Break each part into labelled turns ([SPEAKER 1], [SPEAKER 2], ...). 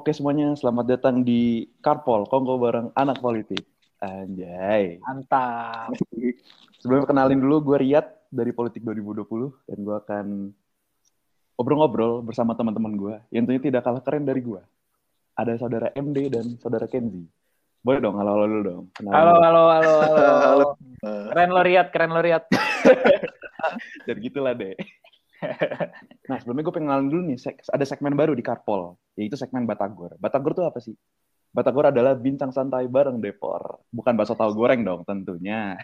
[SPEAKER 1] Oke semuanya, selamat datang di Karpol, Kongko bareng anak politik. Anjay.
[SPEAKER 2] Mantap.
[SPEAKER 1] Sebelum kenalin dulu, gue Riyad dari Politik 2020 dan gue akan ngobrol-ngobrol bersama teman-teman gue yang tentunya tidak kalah keren dari gue. Ada saudara MD dan saudara Kenzi. Boleh dong, halo-halo dulu dong. Kenalin
[SPEAKER 2] Halo,
[SPEAKER 1] dulu.
[SPEAKER 2] halo, halo, halo.
[SPEAKER 3] Halo.
[SPEAKER 2] Keren lo Riyad, keren lo Riyad.
[SPEAKER 1] Dan gitulah deh. nah sebelumnya gue pengen kenalin dulu nih, ada segmen baru di Karpol, yaitu segmen Batagor. Batagor tuh apa sih? Batagor adalah bincang santai bareng Depor. Bukan bakso tahu goreng dong tentunya.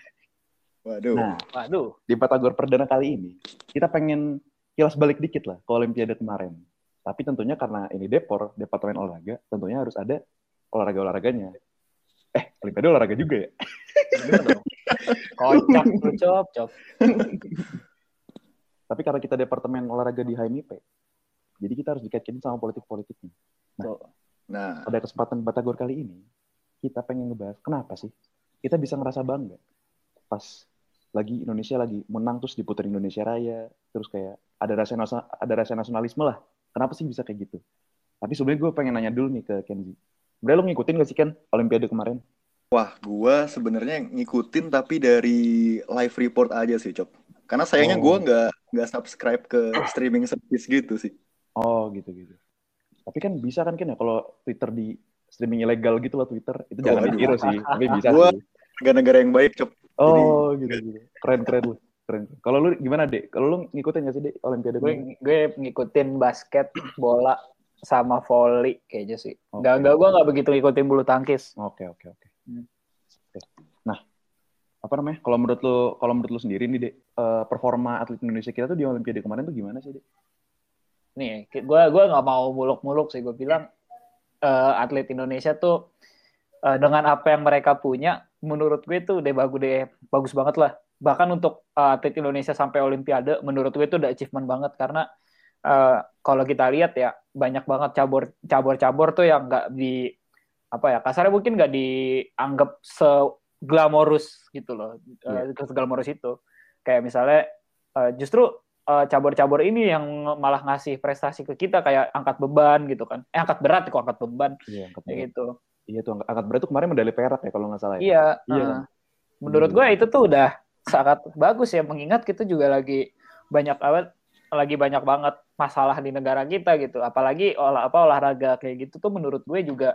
[SPEAKER 3] Waduh.
[SPEAKER 1] Nah,
[SPEAKER 2] Waduh.
[SPEAKER 1] di Batagor perdana kali ini, kita pengen kilas balik dikit lah ke Olimpiade kemarin. Tapi tentunya karena ini Depor, Departemen Olahraga, tentunya harus ada olahraga-olahraganya. Eh, Olimpiade olahraga juga ya?
[SPEAKER 2] Lu cop, cop.
[SPEAKER 1] Tapi karena kita Departemen Olahraga di HMIP, jadi kita harus dikaitkan sama politik-politiknya.
[SPEAKER 2] Tuh.
[SPEAKER 3] Nah,
[SPEAKER 1] pada kesempatan Batagor kali ini, kita pengen ngebahas kenapa sih kita bisa ngerasa bangga pas lagi Indonesia lagi menang terus diputar Indonesia Raya, terus kayak ada rasa ada rasa nasionalisme lah. Kenapa sih bisa kayak gitu? Tapi sebenarnya gue pengen nanya dulu nih ke Kenzi. Sebenarnya lo ngikutin gak sih Ken Olimpiade kemarin?
[SPEAKER 3] wah, gua sebenarnya ngikutin tapi dari live report aja sih, Cop. Karena sayangnya
[SPEAKER 1] Oh.
[SPEAKER 3] gua nggak nggak subscribe ke streaming service gitu sih.
[SPEAKER 1] Oh gitu gitu. Tapi kan bisa kan Ken ya kalau Twitter di streaming ilegal gitu lah Twitter itu
[SPEAKER 3] Oh,
[SPEAKER 1] jangan
[SPEAKER 3] aduh.
[SPEAKER 1] ditiru sih, tapi bisa
[SPEAKER 3] Gua-
[SPEAKER 1] sih.
[SPEAKER 3] Nggak negara yang baik, Cop.
[SPEAKER 1] Oh gitu gitu. Keren keren lu. Keren. Kalau lu gimana dek? Kalau lu ngikutin gak sih dek Olimpiade
[SPEAKER 2] Gue gue ngikutin basket, bola, sama volley kayaknya sih.
[SPEAKER 1] Oke.
[SPEAKER 2] Gak, gak, gue gak begitu ngikutin bulu tangkis.
[SPEAKER 1] Oke oke oke.
[SPEAKER 2] Hmm.
[SPEAKER 1] Oke. Apa namanya? Kalau menurut lu, kalau menurut lu sendiri nih, Dek, eh, performa atlet Indonesia kita tuh di Olimpiade kemarin tuh gimana sih, Dek?
[SPEAKER 2] Nih, gue gue nggak mau muluk-muluk sih. Gue bilang eh, atlet Indonesia tuh eh, dengan apa yang mereka punya, menurut gue tuh udah bagus deh, bagus banget lah. Bahkan untuk eh, atlet Indonesia sampai Olimpiade, menurut gue itu udah achievement banget karena eh, kalau kita lihat ya banyak banget cabur cabur-cabur tuh yang nggak di apa ya kasarnya mungkin nggak dianggap seglamorous gitu loh,
[SPEAKER 1] Iya.
[SPEAKER 2] eh, seglamorous itu. Kayak misalnya eh, justru eh, cabur-cabur ini yang malah ngasih prestasi ke kita kayak angkat beban gitu kan. Eh angkat berat kok angkat beban
[SPEAKER 1] Iya, angkat berat.
[SPEAKER 2] gitu.
[SPEAKER 1] Iya tuh angkat, angkat berat tuh kemarin medali perak ya kalau nggak salah ya.
[SPEAKER 2] Iya.
[SPEAKER 1] Iya kan?
[SPEAKER 2] menurut gue itu tuh udah sangat bagus ya mengingat kita juga lagi banyak awet lagi banyak banget masalah di negara kita gitu. Apalagi olah apa olahraga kayak gitu tuh menurut gue juga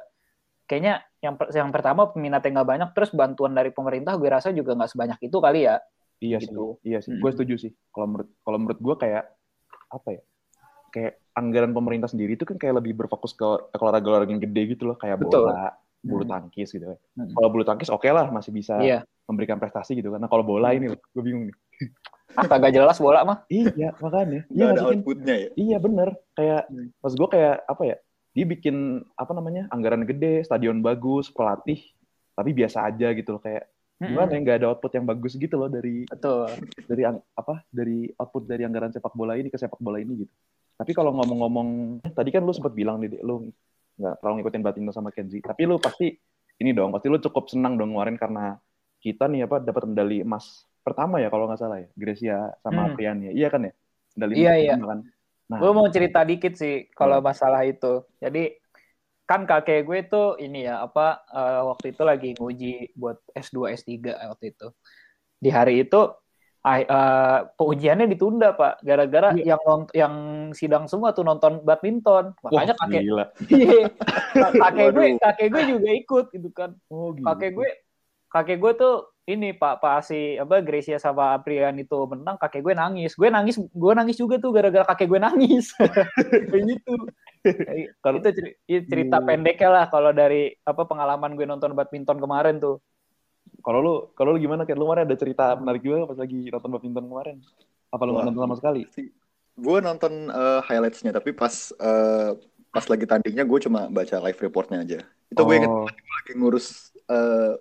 [SPEAKER 2] kayaknya yang yang pertama peminatnya nggak banyak terus bantuan dari pemerintah gue rasa juga nggak sebanyak itu kali ya.
[SPEAKER 1] Iya sih,
[SPEAKER 2] Gitu.
[SPEAKER 1] iya sih.
[SPEAKER 2] Mm.
[SPEAKER 1] Gue setuju sih. Kalau menurut kalau menurut gue kayak apa ya? Kayak anggaran pemerintah sendiri itu kan kayak lebih berfokus ke olahraga-olahraga yang gede gitu loh, kayak
[SPEAKER 2] Betul.
[SPEAKER 1] bola, bulu
[SPEAKER 2] Hmm.
[SPEAKER 1] tangkis gitu.
[SPEAKER 2] Hmm.
[SPEAKER 1] Kalau bulu tangkis oke lah masih bisa
[SPEAKER 2] Iya.
[SPEAKER 1] memberikan prestasi gitu kan. Nah kalau bola ini loh, gue bingung nih.
[SPEAKER 2] Ah, kagak jelas bola mah.
[SPEAKER 1] Iya makanya. Iya
[SPEAKER 3] ada
[SPEAKER 1] sih,
[SPEAKER 3] outputnya ya.
[SPEAKER 1] Iya bener, kayak
[SPEAKER 2] Hmm.
[SPEAKER 1] maksud gue kayak apa ya? Dia bikin apa namanya anggaran gede, stadion bagus, pelatih, tapi biasa aja gitu loh kayak gimana ya nggak ada output yang bagus gitu loh dari
[SPEAKER 2] Betul.
[SPEAKER 1] dari apa dari output dari anggaran sepak bola ini ke sepak bola ini gitu. Tapi kalau ngomong-ngomong tadi kan lu sempat bilang nih lu nggak terlalu ngikutin Batindo sama Kenzi, tapi lu pasti ini dong, pasti lu cukup senang dong kemarin karena kita nih apa dapat medali emas pertama ya kalau nggak salah ya, Gracia sama
[SPEAKER 2] Hmm.
[SPEAKER 1] Apriani. Iya kan ya? Medali
[SPEAKER 2] Iya,
[SPEAKER 1] emas
[SPEAKER 2] iya.
[SPEAKER 1] pertama kan. Nah,
[SPEAKER 2] Gue mau cerita dikit sih kalau
[SPEAKER 1] Hmm.
[SPEAKER 2] masalah itu. Jadi kan kakek gue tuh ini ya apa eh, waktu itu lagi nguji buat S2 S3 waktu itu. Di hari itu ah, eh, pengujiannya ditunda Pak gara-gara
[SPEAKER 1] Iya.
[SPEAKER 2] yang nont- yang sidang semua tuh nonton badminton.
[SPEAKER 1] wah,
[SPEAKER 2] Makanya kakek
[SPEAKER 1] gila.
[SPEAKER 2] Iya. kakek gue kakek gue juga ikut gitu kan.
[SPEAKER 1] Oh, gitu.
[SPEAKER 2] Kakek gue kakek gue tuh ini Pak Pak si apa Gracia sama Aprian itu menang kakek gue nangis gue nangis gue nangis juga tuh gara-gara kakek gue nangis kayak gitu
[SPEAKER 1] Kalau-
[SPEAKER 2] itu itu cerita
[SPEAKER 1] Iya.
[SPEAKER 2] pendeknya lah kalau dari apa pengalaman gue nonton badminton kemarin tuh
[SPEAKER 1] Kalau lu kalau lu gimana kan lu kemarin ada cerita menarik juga pas lagi nonton badminton kemarin? Apa lu nggak nonton sama sekali?
[SPEAKER 3] Gue nonton eh, highlights-nya, tapi pas eh, pas lagi tandingnya gue cuma baca live reportnya aja. Itu gue inget
[SPEAKER 1] Oh,
[SPEAKER 3] lagi ngurus eh,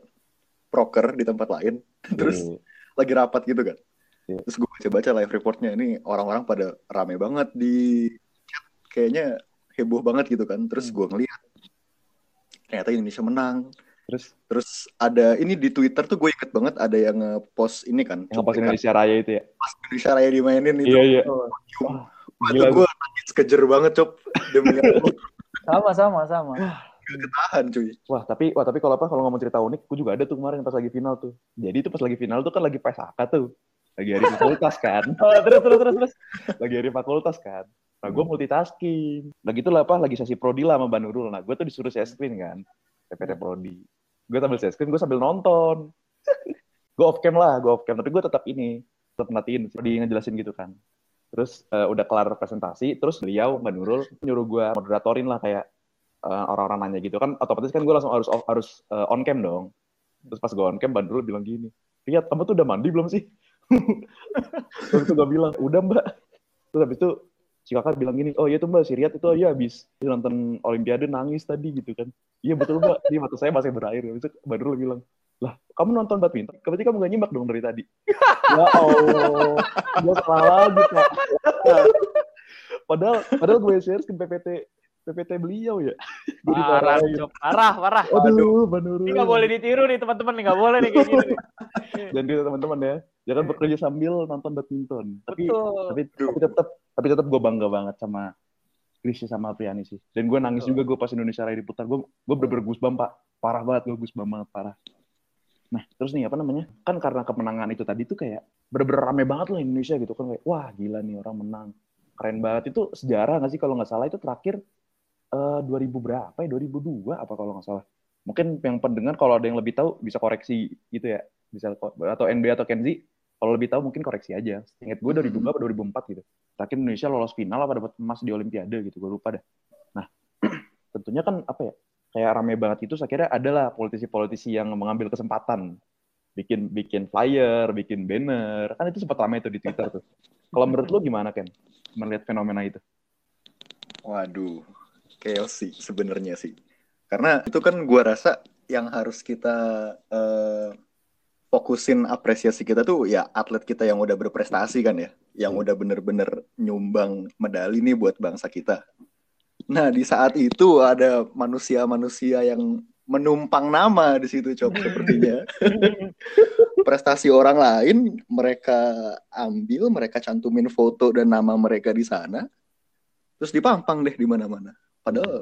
[SPEAKER 3] proker di tempat lain, terus
[SPEAKER 1] iya.
[SPEAKER 3] lagi rapat gitu kan.
[SPEAKER 1] Iya.
[SPEAKER 3] Terus gue baca-baca live reportnya ini orang-orang pada rame banget di chat, kayaknya heboh banget gitu kan. Terus
[SPEAKER 1] Hmm.
[SPEAKER 3] gue ngeliat ternyata Indonesia menang.
[SPEAKER 1] Terus
[SPEAKER 3] Terus ada ini di Twitter tuh gue inget banget ada yang nge-post ini kan.
[SPEAKER 1] yang pas Indonesia Raya itu ya?
[SPEAKER 3] pas Indonesia Raya dimainin itu.
[SPEAKER 1] Iya iya.
[SPEAKER 3] Wah, tuh gue nangis kejer banget cop demi.
[SPEAKER 2] Sama sama sama.
[SPEAKER 3] Ketahan cuy.
[SPEAKER 1] Wah, tapi wah tapi kalau apa kalau ngomong cerita unik, gue juga ada tuh kemarin pas lagi final tuh. Jadi itu pas lagi final tuh kan lagi PSAK tuh. Lagi hari fakultas kan.
[SPEAKER 2] Oh, terus terus terus terus.
[SPEAKER 1] lagi hari fakultas kan. Nah, gue multitasking. Lagi tuh lah apa, lagi sesi prodi lah sama Mbak Nurul. Nah, gue tuh disuruh share screen kan. PPT prodi. Gue sambil share screen, gue sambil nonton. gue off cam lah, gue off cam. Tapi gue tetap ini, tetap natiin. Di ngejelasin gitu kan. Terus uh, udah kelar presentasi, terus beliau, Mbak Nurul, nyuruh gue moderatorin lah kayak uh, orang-orang nanya gitu kan. Otomatis kan gue langsung harus harus uh, on cam dong. Terus pas gue on cam, Mbak Nurul bilang gini, Lihat, kamu tuh udah mandi belum sih? Terus itu gue bilang, udah mbak. Terus habis itu si kakak bilang gini, oh iya tuh mbak, si Riyad itu ya habis nonton Olimpiade nangis tadi gitu kan. Iya betul mbak, di mata saya masih berair. Habis itu Mbak Nurul bilang, lah kamu nonton badminton, berarti kamu gak nyimak dong dari tadi. ya Allah, gue salah lagi padahal, padahal gue share ke PPT PPT beliau ya.
[SPEAKER 2] Parah, parah, parah, parah.
[SPEAKER 1] Aduh, Nurul.
[SPEAKER 2] Ini gak boleh ditiru nih teman-teman nih, gak boleh nih kayak gini.
[SPEAKER 1] Dan gitu teman-teman ya, jangan bekerja sambil nonton badminton. Tapi
[SPEAKER 2] Betul.
[SPEAKER 1] tapi tapi tetap tapi tetap gue bangga banget sama Krisya sama Priani sih. Dan gue nangis
[SPEAKER 2] Betul.
[SPEAKER 1] juga gue pas Indonesia Raya diputar. Gue gue bener-bener pak, parah banget gue gusbam banget parah. Nah terus nih apa namanya? Kan karena kemenangan itu tadi tuh kayak bener-bener rame banget loh Indonesia gitu kan kayak wah gila nih orang menang, keren banget itu sejarah nggak sih kalau nggak salah itu terakhir eh 2000 berapa ya 2002 apa kalau nggak salah. Mungkin yang pendengar kalau ada yang lebih tahu bisa koreksi gitu ya, bisa atau NB atau Kenzi kalau lebih tahu mungkin koreksi aja. Ingat gue 2002 atau 2004 gitu. Terakhir Indonesia lolos final apa dapat emas di Olimpiade gitu, gue lupa dah. Nah, tentunya kan apa ya? Kayak rame banget itu saya kira adalah politisi-politisi yang mengambil kesempatan bikin bikin flyer, bikin banner. Kan itu sempat rame tuh di Twitter tuh. Kalau menurut lu gimana Ken? Melihat fenomena itu?
[SPEAKER 3] Waduh, chaos sih sebenarnya sih. Karena itu kan gua rasa yang harus kita eh, fokusin apresiasi kita tuh ya atlet kita yang udah berprestasi kan ya, yang
[SPEAKER 1] Hmm.
[SPEAKER 3] udah bener-bener nyumbang medali nih buat bangsa kita. Nah di saat itu ada manusia-manusia yang menumpang nama di situ cop sepertinya. Prestasi orang lain mereka ambil, mereka cantumin foto dan nama mereka di sana, terus dipampang deh di mana-mana. Padahal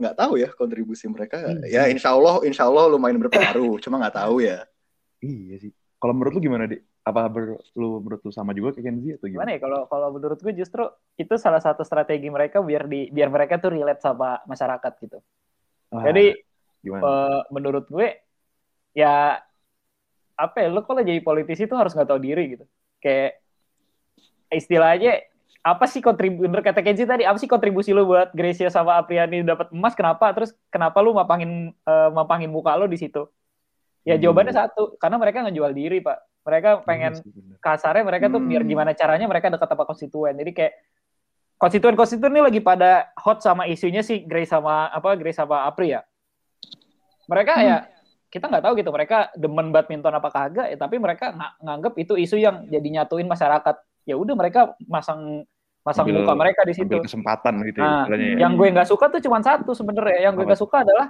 [SPEAKER 3] nggak tahu ya kontribusi mereka.
[SPEAKER 1] Hmm.
[SPEAKER 3] Ya insya Allah, insya Allah lumayan berpengaruh. Cuma nggak tahu ya.
[SPEAKER 1] Iya sih. Kalau menurut lu gimana, Dik? Apa ber, lu menurut lu sama juga kayak Kenzi atau
[SPEAKER 2] Gimana
[SPEAKER 1] gimana?
[SPEAKER 2] ya kalau kalau menurut gue justru itu salah satu strategi mereka biar di biar mereka tuh relate sama masyarakat gitu.
[SPEAKER 1] Ah,
[SPEAKER 2] Jadi
[SPEAKER 1] gimana?
[SPEAKER 2] eh, menurut gue ya apa ya lo kalau jadi politisi tuh harus nggak tahu diri gitu. Kayak istilahnya apa sih kontribusi bener kata Kenzi tadi apa sih kontribusi lo buat Gracia sama Apriani dapat emas kenapa terus kenapa lu mapangin eh, mapangin muka lo di situ ya
[SPEAKER 1] Hmm.
[SPEAKER 2] jawabannya satu karena mereka ngejual diri pak mereka pengen kasarnya mereka tuh biar
[SPEAKER 3] Hmm.
[SPEAKER 2] gimana caranya mereka dekat sama konstituen. Jadi kayak konstituen-konstituen ini lagi pada hot sama isunya sih Grace sama apa Grace sama Apri ya. Mereka
[SPEAKER 3] Hmm.
[SPEAKER 2] ya kita nggak tahu gitu mereka demen badminton apa kagak ya tapi mereka nga- nganggep itu isu yang jadi nyatuin masyarakat. Ya udah mereka masang masang
[SPEAKER 1] Ambil-
[SPEAKER 2] muka mereka di situ.
[SPEAKER 1] Ambil kesempatan gitu ya,
[SPEAKER 2] Nah,
[SPEAKER 1] istilahnya ya.
[SPEAKER 2] Yang gue nggak suka tuh cuma satu sebenarnya. Yang gue nggak suka adalah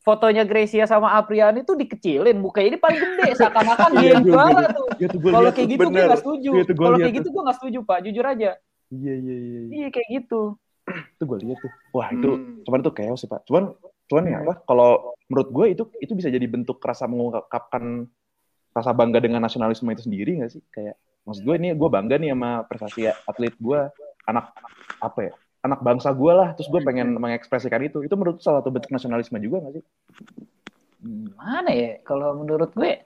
[SPEAKER 2] fotonya Gracia sama Apriani tuh dikecilin, mukanya ini paling gede, seakan-akan
[SPEAKER 1] Iya,
[SPEAKER 2] dia yang
[SPEAKER 1] gue-
[SPEAKER 2] juara tuh.
[SPEAKER 1] Iya
[SPEAKER 2] Kalau kayak gitu gue nggak setuju.
[SPEAKER 1] Iya,
[SPEAKER 2] Kalau kayak gitu gue nggak setuju pak, jujur aja.
[SPEAKER 1] Iya, iya, iya. iya.
[SPEAKER 2] Iya kayak gitu.
[SPEAKER 1] Itu gue lihat tuh. Wah, itu
[SPEAKER 3] Hmm.
[SPEAKER 1] cuman itu chaos sih, Pak. Cuman cuman ya apa? Kalau menurut gue itu itu bisa jadi bentuk rasa mengungkapkan rasa bangga dengan nasionalisme itu sendiri nggak sih? Kayak maksud gue ini gue bangga nih sama prestasi atlet gue, anak apa ya? Anak bangsa gue lah, terus gue pengen mengekspresikan itu. Itu menurut salah satu bentuk nasionalisme juga nggak sih?
[SPEAKER 2] Mana ya? Kalau menurut gue,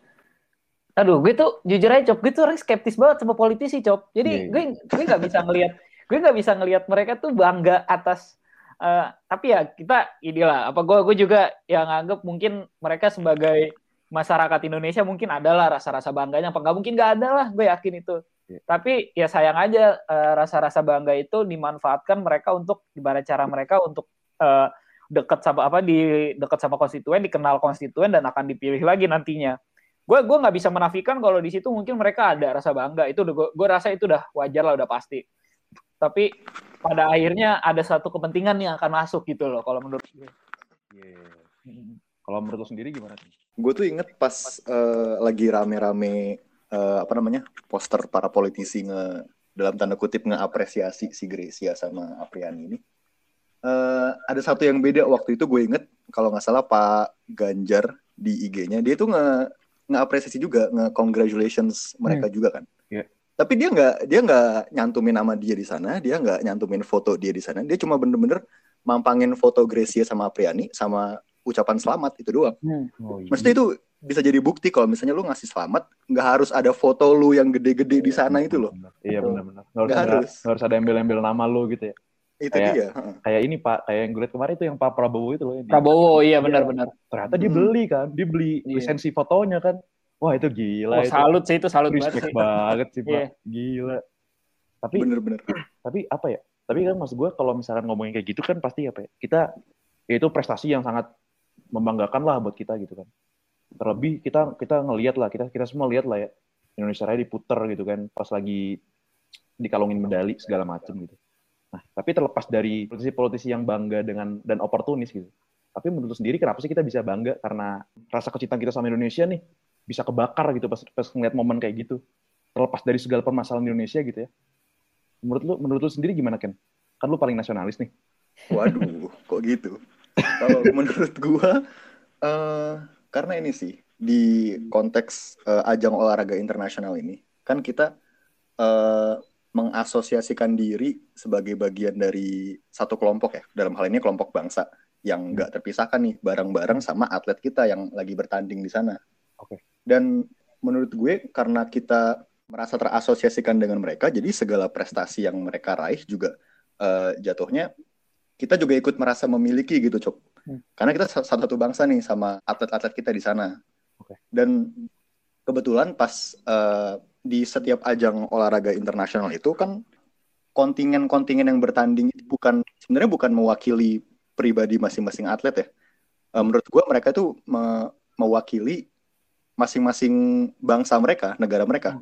[SPEAKER 2] aduh gue tuh jujur aja cop, gue tuh orang skeptis banget sama politisi cop. Jadi
[SPEAKER 1] Iya, iya.
[SPEAKER 2] gue gue nggak bisa ngelihat, gue nggak bisa ngelihat mereka tuh bangga atas. eh, tapi ya kita inilah apa gue gue juga yang anggap mungkin mereka sebagai masyarakat Indonesia mungkin adalah rasa-rasa bangganya. Apa nggak mungkin nggak ada lah gue yakin itu.
[SPEAKER 1] Iya.
[SPEAKER 2] tapi ya sayang aja eh, rasa-rasa bangga itu dimanfaatkan mereka untuk gimana cara mereka untuk eh, dekat sama apa di dekat sama konstituen dikenal konstituen dan akan dipilih lagi nantinya. Gue gue nggak bisa menafikan kalau di situ mungkin mereka ada rasa bangga. Itu udah gue gue rasa itu udah wajar lah udah pasti. Tapi pada akhirnya ada satu kepentingan yang akan masuk gitu loh kalau menurut gue.
[SPEAKER 1] Iya. Kalau menurut lo sendiri gimana?
[SPEAKER 3] Gue tuh inget pas eh, lagi rame-rame eh, apa namanya poster para politisi nge dalam tanda kutip ngeapresiasi si Gracia sama Apriani ini. eh, ada satu yang beda waktu itu gue inget kalau nggak salah Pak Ganjar di IG-nya dia tuh nge nge-apresiasi juga nge congratulations mereka juga kan.
[SPEAKER 1] Iya.
[SPEAKER 3] Tapi dia nggak dia nggak nyantumin nama dia di sana, dia nggak nyantumin foto dia di sana. Dia cuma bener-bener mampangin foto Gracia sama Apriani sama ucapan selamat itu doang.
[SPEAKER 1] Oh, iya.
[SPEAKER 3] Maksudnya itu bisa jadi bukti kalau misalnya lu ngasih selamat, nggak harus ada foto lu yang gede-gede di sana itu loh.
[SPEAKER 1] Iya benar-benar. Nggak harus,
[SPEAKER 3] Nggak
[SPEAKER 1] ada,
[SPEAKER 3] harus.
[SPEAKER 1] nggak harus ada embel-embel nama lu gitu ya.
[SPEAKER 3] Itu
[SPEAKER 1] Kayak-
[SPEAKER 3] dia. heeh.
[SPEAKER 1] Kayak ini Pak, kayak yang gue liat kemarin itu yang Pak Prabowo itu loh. yang
[SPEAKER 2] Prabowo iya benar-benar.
[SPEAKER 1] Ternyata dia
[SPEAKER 3] Hmm.
[SPEAKER 1] beli kan, dia beli
[SPEAKER 2] Iya.
[SPEAKER 1] lisensi fotonya kan. Wah itu gila
[SPEAKER 2] Oh,
[SPEAKER 1] itu.
[SPEAKER 2] salut sih itu salut banget
[SPEAKER 1] Respect
[SPEAKER 2] sih.
[SPEAKER 1] banget sih Pak.
[SPEAKER 2] Iya.
[SPEAKER 1] Gila. Tapi
[SPEAKER 3] Bener-bener.
[SPEAKER 1] tapi apa ya? Tapi kan maksud gue kalau misalkan ngomongin kayak gitu kan pasti apa ya? Kita ya itu prestasi yang sangat membanggakan lah buat kita gitu kan. Terlebih kita kita ngelihat lah kita kita semua lihat lah ya Indonesia Raya diputer gitu kan pas lagi dikalungin medali segala macem gitu. Nah tapi terlepas dari politisi-politisi yang bangga dengan dan oportunis gitu. Tapi menurut sendiri kenapa sih kita bisa bangga karena rasa kecintaan kita sama Indonesia nih bisa kebakar gitu pas pas ngeliat momen kayak gitu. Terlepas dari segala permasalahan Indonesia gitu ya. Menurut lu menurut lu sendiri gimana Ken? Kan lu paling nasionalis nih.
[SPEAKER 3] Waduh, kok gitu? Kalau menurut gua, eh karena ini sih di konteks eh, ajang olahraga internasional ini, kan kita eh, mengasosiasikan diri sebagai bagian dari satu kelompok ya. Dalam hal ini kelompok bangsa yang nggak terpisahkan nih bareng-bareng sama atlet kita yang lagi bertanding di sana.
[SPEAKER 1] Oke.
[SPEAKER 3] Dan menurut gue karena kita merasa terasosiasikan dengan mereka, jadi segala prestasi yang mereka raih juga eh, jatuhnya kita juga ikut merasa memiliki gitu, Cok.
[SPEAKER 2] Hmm.
[SPEAKER 3] Karena kita sa- satu bangsa nih sama atlet-atlet kita di sana.
[SPEAKER 1] Oke.
[SPEAKER 3] Dan kebetulan pas eh, di setiap ajang olahraga internasional itu kan kontingen-kontingen yang bertanding itu bukan sebenarnya bukan mewakili pribadi masing-masing atlet ya. Eh, menurut gua mereka itu me- mewakili masing-masing bangsa mereka, negara mereka.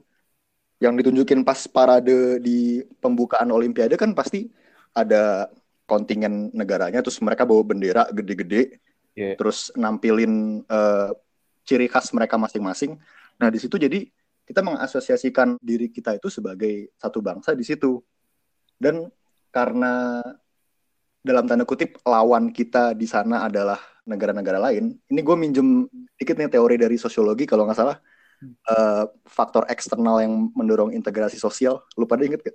[SPEAKER 3] Yang ditunjukin pas parade di pembukaan Olimpiade kan pasti ada kontingen negaranya, terus mereka bawa bendera gede-gede,
[SPEAKER 1] Iya.
[SPEAKER 3] terus nampilin eh, ciri khas mereka masing-masing. Nah di situ jadi kita mengasosiasikan diri kita itu sebagai satu bangsa di situ. Dan karena dalam tanda kutip lawan kita di sana adalah negara-negara lain. Ini gue minjem dikit nih teori dari sosiologi kalau nggak salah. Eh, faktor eksternal yang mendorong integrasi sosial. Lu pada inget gak?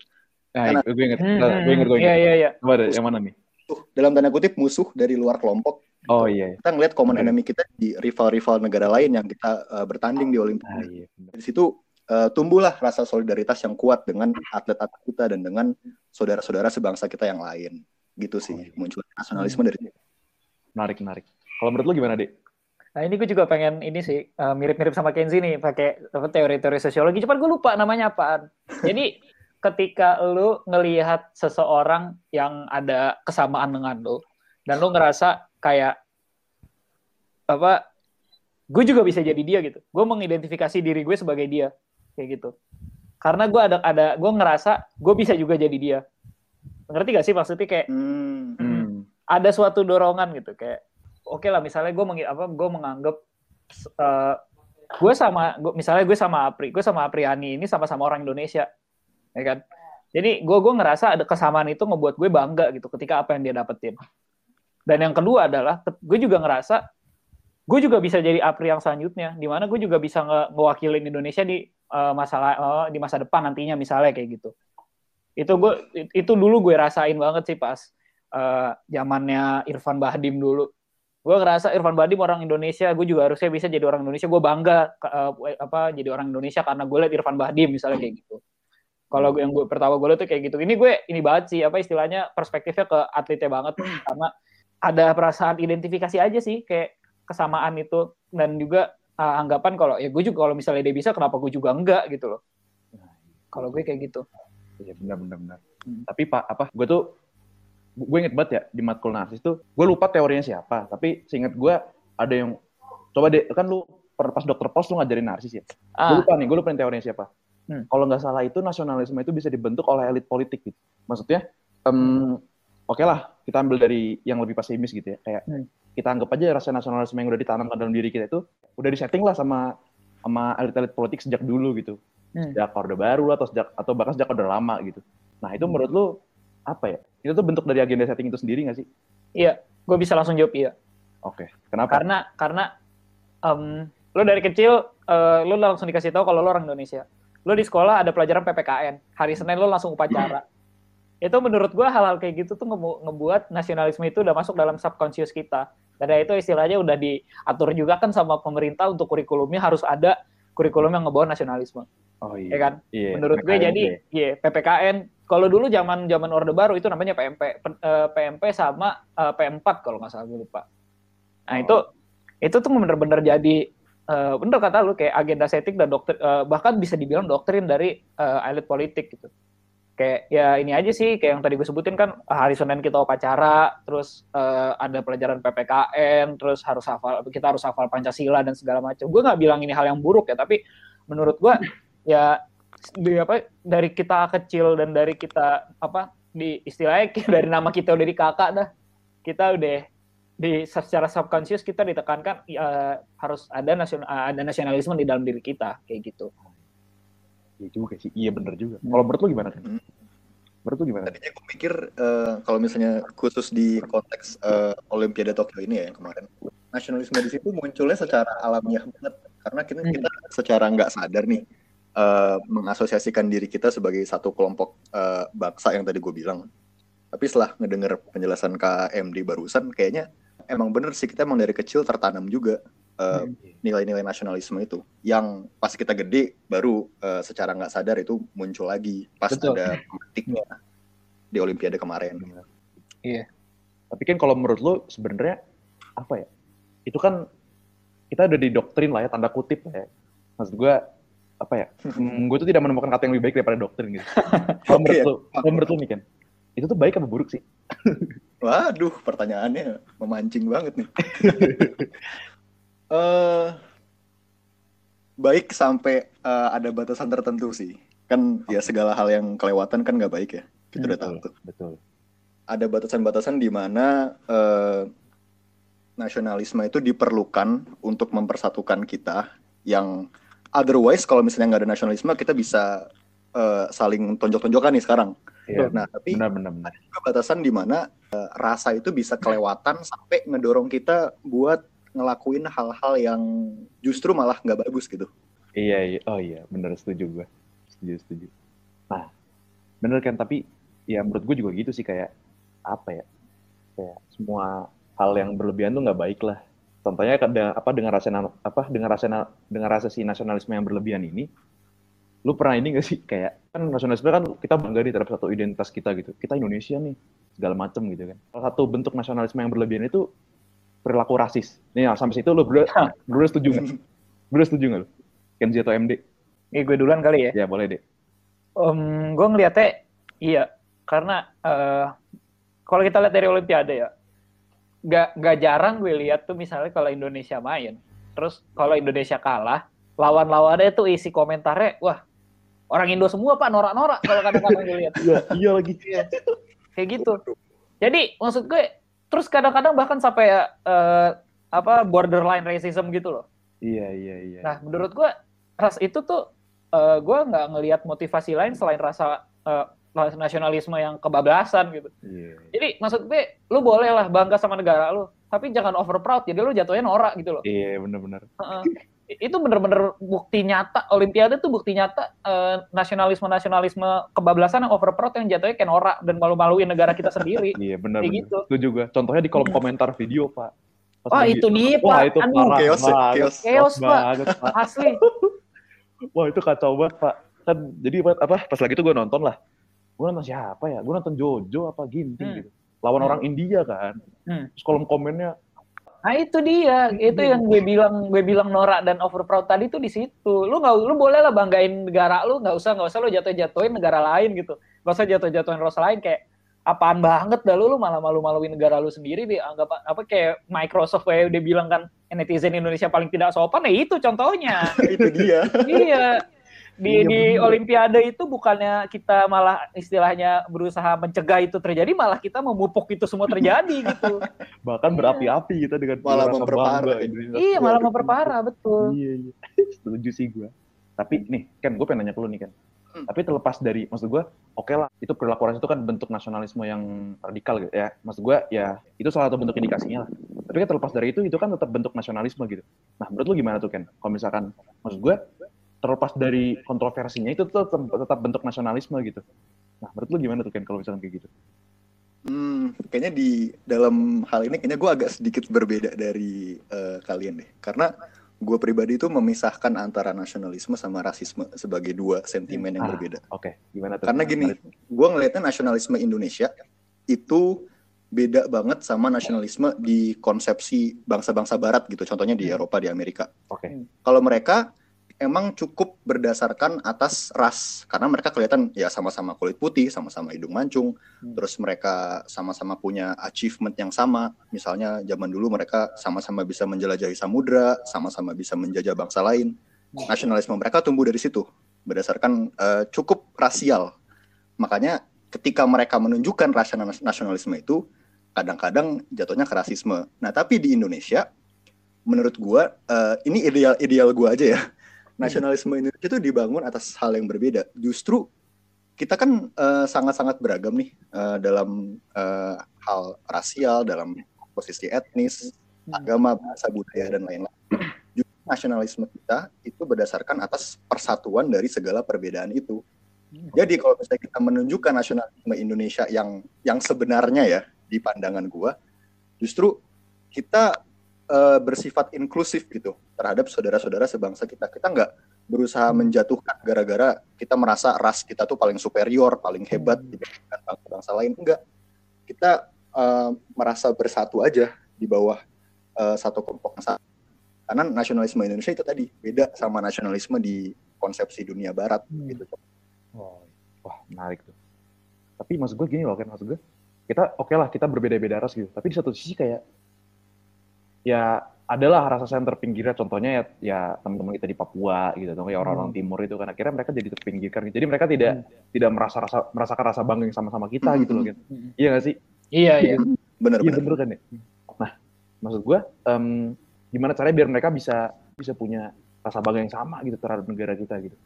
[SPEAKER 1] Nah,
[SPEAKER 3] Karena-
[SPEAKER 1] gue inget,
[SPEAKER 2] Hmm,
[SPEAKER 1] gue inget, gue
[SPEAKER 2] Iya
[SPEAKER 1] inget.
[SPEAKER 2] iya iya.
[SPEAKER 1] Coba deh, yang mana nih?
[SPEAKER 3] Tuh, dalam tanda kutip musuh dari luar kelompok.
[SPEAKER 1] Oh iya. iya.
[SPEAKER 3] Kita ngelihat common
[SPEAKER 1] Oke.
[SPEAKER 3] enemy kita di rival-rival negara lain yang kita eh, bertanding di
[SPEAKER 1] Ah,
[SPEAKER 3] Olimpiade.
[SPEAKER 1] iya. bener.
[SPEAKER 3] Dari situ eh, tumbuhlah rasa solidaritas yang kuat dengan atlet-atlet kita dan dengan saudara-saudara sebangsa kita yang lain. Gitu sih
[SPEAKER 1] Oh, iya.
[SPEAKER 3] muncul nasionalisme dari situ.
[SPEAKER 1] Menarik, menarik. Kalau menurut lu gimana, Dek?
[SPEAKER 2] Nah ini gue juga pengen ini sih eh, mirip-mirip sama Kenzi nih pakai apa teori-teori sosiologi. Cuman gue lupa namanya apaan. Jadi ketika lu ngelihat seseorang yang ada kesamaan dengan lu dan lu ngerasa kayak apa gue juga bisa jadi dia gitu. Gue mengidentifikasi diri gue sebagai dia kayak gitu. Karena gue ada ada gue ngerasa gue bisa juga jadi dia. Ngerti gak sih maksudnya kayak
[SPEAKER 3] Hmm.
[SPEAKER 1] Hmm.
[SPEAKER 2] ada suatu dorongan gitu kayak oke lah misalnya gue mengi apa gue menganggap eh, gue sama gua, misalnya gue sama Apri gue sama Apriani ini sama-sama orang Indonesia ya kan jadi gue gue ngerasa ada kesamaan itu ngebuat gue bangga gitu ketika apa yang dia dapetin dan yang kedua adalah gue juga ngerasa gue juga bisa jadi Apri yang selanjutnya di mana gue juga bisa nge ngewakilin Indonesia di eh, masalah eh, di masa depan nantinya misalnya kayak gitu itu gue itu dulu gue rasain banget sih pas eh, zamannya Irfan Bahdim dulu. Gue ngerasa Irfan Bahdim orang Indonesia, gue juga harusnya bisa jadi orang Indonesia. Gue bangga eh, apa jadi orang Indonesia karena gue liat Irfan Bahdim misalnya kayak gitu. Kalau gue yang gue pertama gue tuh kayak gitu. Ini gue ini banget sih apa istilahnya perspektifnya ke atletnya banget karena ada perasaan identifikasi aja sih kayak kesamaan itu dan juga eh, anggapan kalau ya gue juga kalau misalnya dia bisa kenapa gue juga enggak gitu loh. Kalau gue kayak gitu.
[SPEAKER 1] Iya, benar, benar, benar.
[SPEAKER 2] Hmm.
[SPEAKER 1] Tapi Pak, apa? Gue tuh, gue inget banget ya di matkul narsis tuh, gue lupa teorinya siapa. Tapi seinget gue ada yang, coba deh, kan lu pas dokter pos lu ngajarin narsis ya. Gue
[SPEAKER 2] Ah,
[SPEAKER 1] lupa nih, gue lupa nih teorinya siapa.
[SPEAKER 2] Hmm.
[SPEAKER 1] Kalau nggak salah itu nasionalisme itu bisa dibentuk oleh elit politik gitu. Maksudnya, em, oke lah, kita ambil dari yang lebih pesimis gitu ya. Kayak
[SPEAKER 2] Hmm.
[SPEAKER 1] kita anggap aja rasa nasionalisme yang udah ditanamkan dalam diri kita itu udah disetting lah sama sama elit-elit politik sejak dulu gitu.
[SPEAKER 2] Hmm.
[SPEAKER 1] Sejak Orde Baru atau sejak atau bahkan sejak Orde Lama gitu. Nah itu
[SPEAKER 2] Hmm.
[SPEAKER 1] menurut lu apa ya? Itu tuh bentuk dari agenda setting itu sendiri nggak sih?
[SPEAKER 2] Iya, gue bisa langsung jawab iya.
[SPEAKER 1] Oke, kenapa?
[SPEAKER 2] Karena karena um, lo dari kecil uh, lo langsung dikasih tahu kalau lo orang Indonesia. Lo di sekolah ada pelajaran PPKN. Hari Senin lo langsung upacara. itu menurut gue hal-hal kayak gitu tuh ngebu ngebuat nasionalisme itu udah masuk dalam subconscious kita. Dan itu istilahnya udah diatur juga kan sama pemerintah untuk kurikulumnya harus ada kurikulum yang ngebawa nasionalisme.
[SPEAKER 1] Oh
[SPEAKER 2] Ya
[SPEAKER 1] iya.
[SPEAKER 2] kan?
[SPEAKER 1] Iya,
[SPEAKER 2] Menurut gue
[SPEAKER 1] PKN
[SPEAKER 2] jadi
[SPEAKER 1] tuh ya.
[SPEAKER 2] iya PPKN kalau dulu zaman zaman Orde Baru itu namanya PMP Pen- eh, PMP sama eh, P4 kalau nggak salah gue lupa. Nah,
[SPEAKER 1] Oh.
[SPEAKER 2] itu itu tuh bener-bener jadi eh, bener kata lu kayak agenda setting dan dokter eh, bahkan bisa dibilang doktrin dari eh, elit politik gitu. Kayak ya ini aja sih kayak yang tadi gue sebutin kan hari Senin kita upacara, terus eh, ada pelajaran PPKN, terus harus hafal kita harus hafal Pancasila dan segala macam. Gue nggak bilang ini hal yang buruk ya, tapi menurut gue ya di apa dari kita kecil dan dari kita apa di istilahnya dari nama kita udah di kakak dah kita udah di secara subconscious kita ditekankan ya, harus ada nasional ada nasionalisme di dalam diri kita kayak gitu
[SPEAKER 1] Iya juga sih. Iya bener juga.
[SPEAKER 2] Hmm.
[SPEAKER 1] Kalau menurut lu gimana? Kan?
[SPEAKER 3] Hmm.
[SPEAKER 1] Menurut lu gimana?
[SPEAKER 3] Tadinya gue mikir eh, kalau misalnya khusus di konteks eh, Olimpiade Tokyo ini ya yang kemarin, nasionalisme di situ munculnya secara alamiah banget karena kita,
[SPEAKER 2] Hmm.
[SPEAKER 3] kita secara nggak sadar nih eh, mengasosiasikan diri kita sebagai satu kelompok eh, bangsa yang tadi gue bilang. Tapi setelah ngedenger penjelasan KMD barusan, kayaknya emang bener sih kita emang dari kecil tertanam juga eh,
[SPEAKER 2] Hmm.
[SPEAKER 3] nilai-nilai nasionalisme itu yang pas kita gede baru eh, secara nggak sadar itu muncul lagi pas
[SPEAKER 2] Betul.
[SPEAKER 3] ada pemetiknya di Olimpiade kemarin.
[SPEAKER 1] Tapi kan kalau menurut lu sebenarnya apa ya? Itu kan kita udah didoktrin lah ya tanda kutip lah ya. Maksud gue apa ya? Hmm, gue tuh tidak menemukan kata yang lebih baik daripada doktrin gitu. Kalau menurut lu, kalau menurut lu nih kan, itu tuh baik apa buruk sih?
[SPEAKER 3] Waduh, pertanyaannya memancing banget nih. Eh baik sampai eh, ada batasan tertentu sih. Kan ya segala hal yang kelewatan kan nggak baik ya. Kita udah tahu tuh.
[SPEAKER 1] Betul.
[SPEAKER 3] ada batasan-batasan di mana eh, nasionalisme itu diperlukan untuk mempersatukan kita yang otherwise kalau misalnya nggak ada nasionalisme kita bisa eh, saling tonjok-tonjokan nih sekarang.
[SPEAKER 1] Iya.
[SPEAKER 3] Nah tapi
[SPEAKER 1] Benar benar benar.
[SPEAKER 3] juga batasan di mana eh, rasa itu bisa kelewatan sampai ngedorong kita buat ngelakuin hal-hal yang justru malah nggak bagus gitu.
[SPEAKER 1] Iya, iya. Oh iya, bener setuju gue. Setuju, setuju. Nah, bener kan, tapi ya menurut gue juga gitu sih kayak apa ya? Kayak semua hal yang berlebihan tuh nggak baik lah. Contohnya ada apa dengan rasa apa dengan rasa dengan rasa si nasionalisme yang berlebihan ini, lu pernah ini gak sih kayak kan nasionalisme kan kita bangga nih terhadap satu identitas kita gitu. Kita Indonesia nih segala macem gitu kan. Salah satu bentuk nasionalisme yang berlebihan itu perilaku rasis. Nih nah, sampai situ lu berdua, berdua setuju nggak? Berdua setuju nggak lu? Kenzi atau MD?
[SPEAKER 2] ini gue duluan kali ya
[SPEAKER 1] Ya boleh deh.
[SPEAKER 2] Om, gue ngeliatnya iya karena eh, kalau kita lihat dari Olimpiade ya nggak nggak jarang gue lihat tuh misalnya kalau Indonesia main terus kalau Indonesia kalah lawan-lawannya tuh isi komentarnya wah orang Indo semua pak norak-norak kalau kadang-kadang gue lihat
[SPEAKER 1] Iya, iya lagi.
[SPEAKER 2] kayak gitu jadi maksud gue terus kadang-kadang bahkan sampai eh, apa borderline racism gitu loh
[SPEAKER 1] Iya, iya, iya.
[SPEAKER 2] Nah, menurut gue ras itu tuh eh, gue nggak ngelihat motivasi lain selain rasa eh, nasionalisme yang kebablasan gitu.
[SPEAKER 1] Iya.
[SPEAKER 2] Jadi maksud gue, lu boleh lah bangga sama negara lu, tapi jangan over proud. Jadi lu jatuhnya norak gitu loh.
[SPEAKER 1] Iya, benar-benar.
[SPEAKER 2] Heeh. Itu bener-bener bukti nyata Olimpiade tuh bukti nyata eh, nasionalisme-nasionalisme kebablasan yang over proud yang jatuhnya kayak norak dan malu-maluin negara kita sendiri.
[SPEAKER 1] Iya, benar
[SPEAKER 2] Kayak gitu.
[SPEAKER 1] Itu juga. Contohnya di kolom komentar video, Pak. Pas
[SPEAKER 2] Wah,
[SPEAKER 1] lagi-
[SPEAKER 2] itu nih,
[SPEAKER 1] Wah,
[SPEAKER 2] Pak.
[SPEAKER 1] itu
[SPEAKER 2] Aduh,
[SPEAKER 1] parah
[SPEAKER 3] chaos
[SPEAKER 1] banget.
[SPEAKER 3] chaos.
[SPEAKER 2] Chaos, Pak.
[SPEAKER 1] banget, Pak.
[SPEAKER 2] Asli.
[SPEAKER 1] Wah, itu kacau banget, Pak. Kan jadi apa? Pas lagi itu gue nonton lah. Gue nonton siapa ya? Gue nonton Jojo apa Ginting
[SPEAKER 2] Hmm.
[SPEAKER 1] gitu. Lawan
[SPEAKER 2] Hmm.
[SPEAKER 1] orang India kan.
[SPEAKER 2] Hmm.
[SPEAKER 1] Terus kolom komennya
[SPEAKER 2] Nah itu dia, itu yang gue bilang gue bilang norak dan over proud tadi tuh di situ. Lu nggak, lu boleh lah banggain negara lu, nggak usah nggak usah lu jatuh-jatuhin negara lain gitu. Nggak usah jatuh-jatuhin rasa lain kayak apaan banget dah lu, lu malah malu-maluin negara lu sendiri dianggap apa kayak Microsoft kayak udah bilang kan netizen Indonesia paling tidak sopan, ya itu contohnya.
[SPEAKER 3] itu dia.
[SPEAKER 2] iya. Di,
[SPEAKER 1] Iya,
[SPEAKER 2] di
[SPEAKER 1] bener.
[SPEAKER 2] Olimpiade itu bukannya kita malah istilahnya berusaha mencegah itu terjadi, malah kita memupuk itu semua terjadi gitu.
[SPEAKER 1] bahkan berapi-api kita dengan
[SPEAKER 3] Malah memperparah.
[SPEAKER 2] iya, malah memperparah betul.
[SPEAKER 1] Iya, iya. Setuju sih gue. Tapi nih, kan gue pengen nanya ke lu nih kan.
[SPEAKER 3] Hmm.
[SPEAKER 1] Tapi terlepas dari, maksud gue, oke lah, itu perilaku ras itu kan bentuk nasionalisme yang radikal gitu ya. Maksud gue, ya itu salah satu bentuk indikasinya lah. Tapi kan terlepas dari itu, itu kan tetap bentuk nasionalisme gitu. Nah, menurut lu gimana tuh Ken? Kalau misalkan, maksud gue, terlepas dari kontroversinya itu tetap, tetap bentuk nasionalisme gitu. Nah, menurut lu gimana tuh Ken kalau misalkan kayak gitu?
[SPEAKER 3] Hmm, kayaknya di dalam hal ini kayaknya gue agak sedikit berbeda dari eh, kalian deh. Karena gue pribadi itu memisahkan antara nasionalisme sama rasisme sebagai dua sentimen yang
[SPEAKER 1] Ah,
[SPEAKER 3] berbeda.
[SPEAKER 1] Oke, gimana tuh?
[SPEAKER 3] Karena gini, gue ngelihatnya nasionalisme Indonesia itu beda banget sama nasionalisme di konsepsi bangsa-bangsa Barat gitu. Contohnya di Eropa, di Amerika.
[SPEAKER 1] Oke,
[SPEAKER 3] Kalau mereka emang cukup berdasarkan atas ras, karena mereka kelihatan ya sama-sama kulit putih, sama-sama hidung mancung,
[SPEAKER 2] Hmm.
[SPEAKER 3] terus mereka sama-sama punya achievement yang sama. Misalnya zaman dulu mereka sama-sama bisa menjelajahi samudra, sama-sama bisa menjajah bangsa lain. Nasionalisme mereka tumbuh dari situ, berdasarkan eh, cukup rasial. Makanya ketika mereka menunjukkan rasa nasionalisme itu, kadang-kadang jatuhnya ke rasisme. Nah, tapi di Indonesia, menurut gua eh, ini ideal ideal gua aja ya. Nasionalisme Indonesia itu dibangun atas hal yang berbeda. Justru kita kan eh, sangat-sangat beragam nih eh, dalam eh, hal rasial, dalam posisi etnis,
[SPEAKER 2] Hmm.
[SPEAKER 3] agama, bahasa, budaya dan lain-lain. Justru nasionalisme kita itu berdasarkan atas persatuan dari segala perbedaan itu. Jadi kalau misalnya kita menunjukkan nasionalisme Indonesia yang yang sebenarnya ya di pandangan gua, justru kita eh, bersifat inklusif gitu terhadap saudara-saudara sebangsa kita. Kita nggak berusaha menjatuhkan gara-gara kita merasa ras kita tuh paling superior, paling hebat dibandingkan bangsa-bangsa lain. Enggak. Kita eh, merasa bersatu aja di bawah eh, satu kelompok yang. Karena nasionalisme Indonesia itu tadi beda sama nasionalisme di konsepsi dunia barat
[SPEAKER 2] Hmm.
[SPEAKER 3] gitu.
[SPEAKER 1] Oh, wah menarik tuh. Tapi maksud gue gini loh kan, maksud gue kita oke lah kita berbeda-beda ras gitu. Tapi di satu sisi kayak ya adalah rasa yang terpinggirnya. Contohnya ya, ya teman-teman kita di Papua gitu, atau kayak orang-orang timur itu kan akhirnya mereka jadi terpinggirkan. gitu. Jadi mereka tidak tidak merasa rasa merasakan rasa bangga yang sama-sama kita gitu loh kan.
[SPEAKER 2] Hmm.
[SPEAKER 1] Iya gak sih?
[SPEAKER 2] Iya, iya.
[SPEAKER 1] Iya
[SPEAKER 3] Bener-bener.
[SPEAKER 1] bener kan ya. Nah, maksud gue em, gimana caranya biar mereka bisa bisa punya rasa bangga yang sama gitu terhadap negara kita gitu.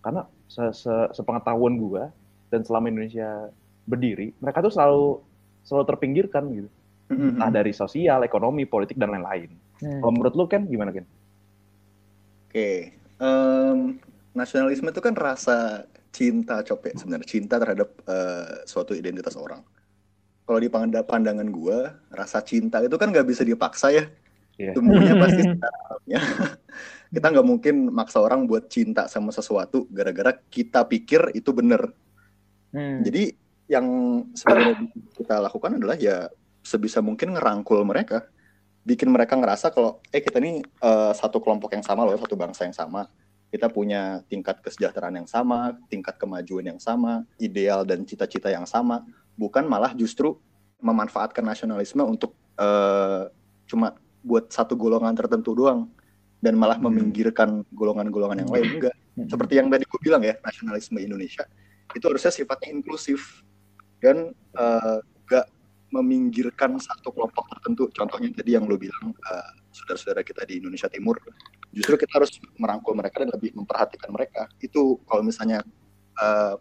[SPEAKER 1] Karena se -se sepengetahuan gue dan selama Indonesia berdiri, mereka tuh selalu selalu terpinggirkan gitu. Entah dari sosial, ekonomi, politik dan lain-lain.
[SPEAKER 2] Hmm.
[SPEAKER 1] Kalau menurut lu kan gimana kan?
[SPEAKER 3] Oke, Em, nasionalisme itu kan rasa cinta copet sebenarnya cinta terhadap eh, suatu identitas orang. Kalau di pand- pandangan gua, rasa cinta itu kan nggak bisa dipaksa ya.
[SPEAKER 1] Iya.
[SPEAKER 3] Tumbuhnya pasti secara alamnya. Kita nggak mungkin maksa orang buat cinta sama sesuatu gara-gara kita pikir itu bener.
[SPEAKER 2] Hmm.
[SPEAKER 3] Jadi yang sebenarnya kita lakukan adalah ya sebisa mungkin ngerangkul mereka, bikin mereka ngerasa kalau eh kita ini eh, satu kelompok yang sama loh, satu bangsa yang sama. Kita punya tingkat kesejahteraan yang sama, tingkat kemajuan yang sama, ideal dan cita-cita yang sama, bukan malah justru memanfaatkan nasionalisme untuk eh, cuma buat satu golongan tertentu doang dan malah
[SPEAKER 1] Hmm.
[SPEAKER 3] meminggirkan golongan-golongan yang lain enggak. Seperti yang tadi gue bilang ya, nasionalisme Indonesia itu harusnya sifatnya inklusif dan eh, nggak meminggirkan satu kelompok tertentu. Contohnya tadi yang lo bilang eh, saudara-saudara kita di Indonesia Timur, justru kita harus merangkul mereka dan lebih memperhatikan mereka. Itu kalau misalnya eh,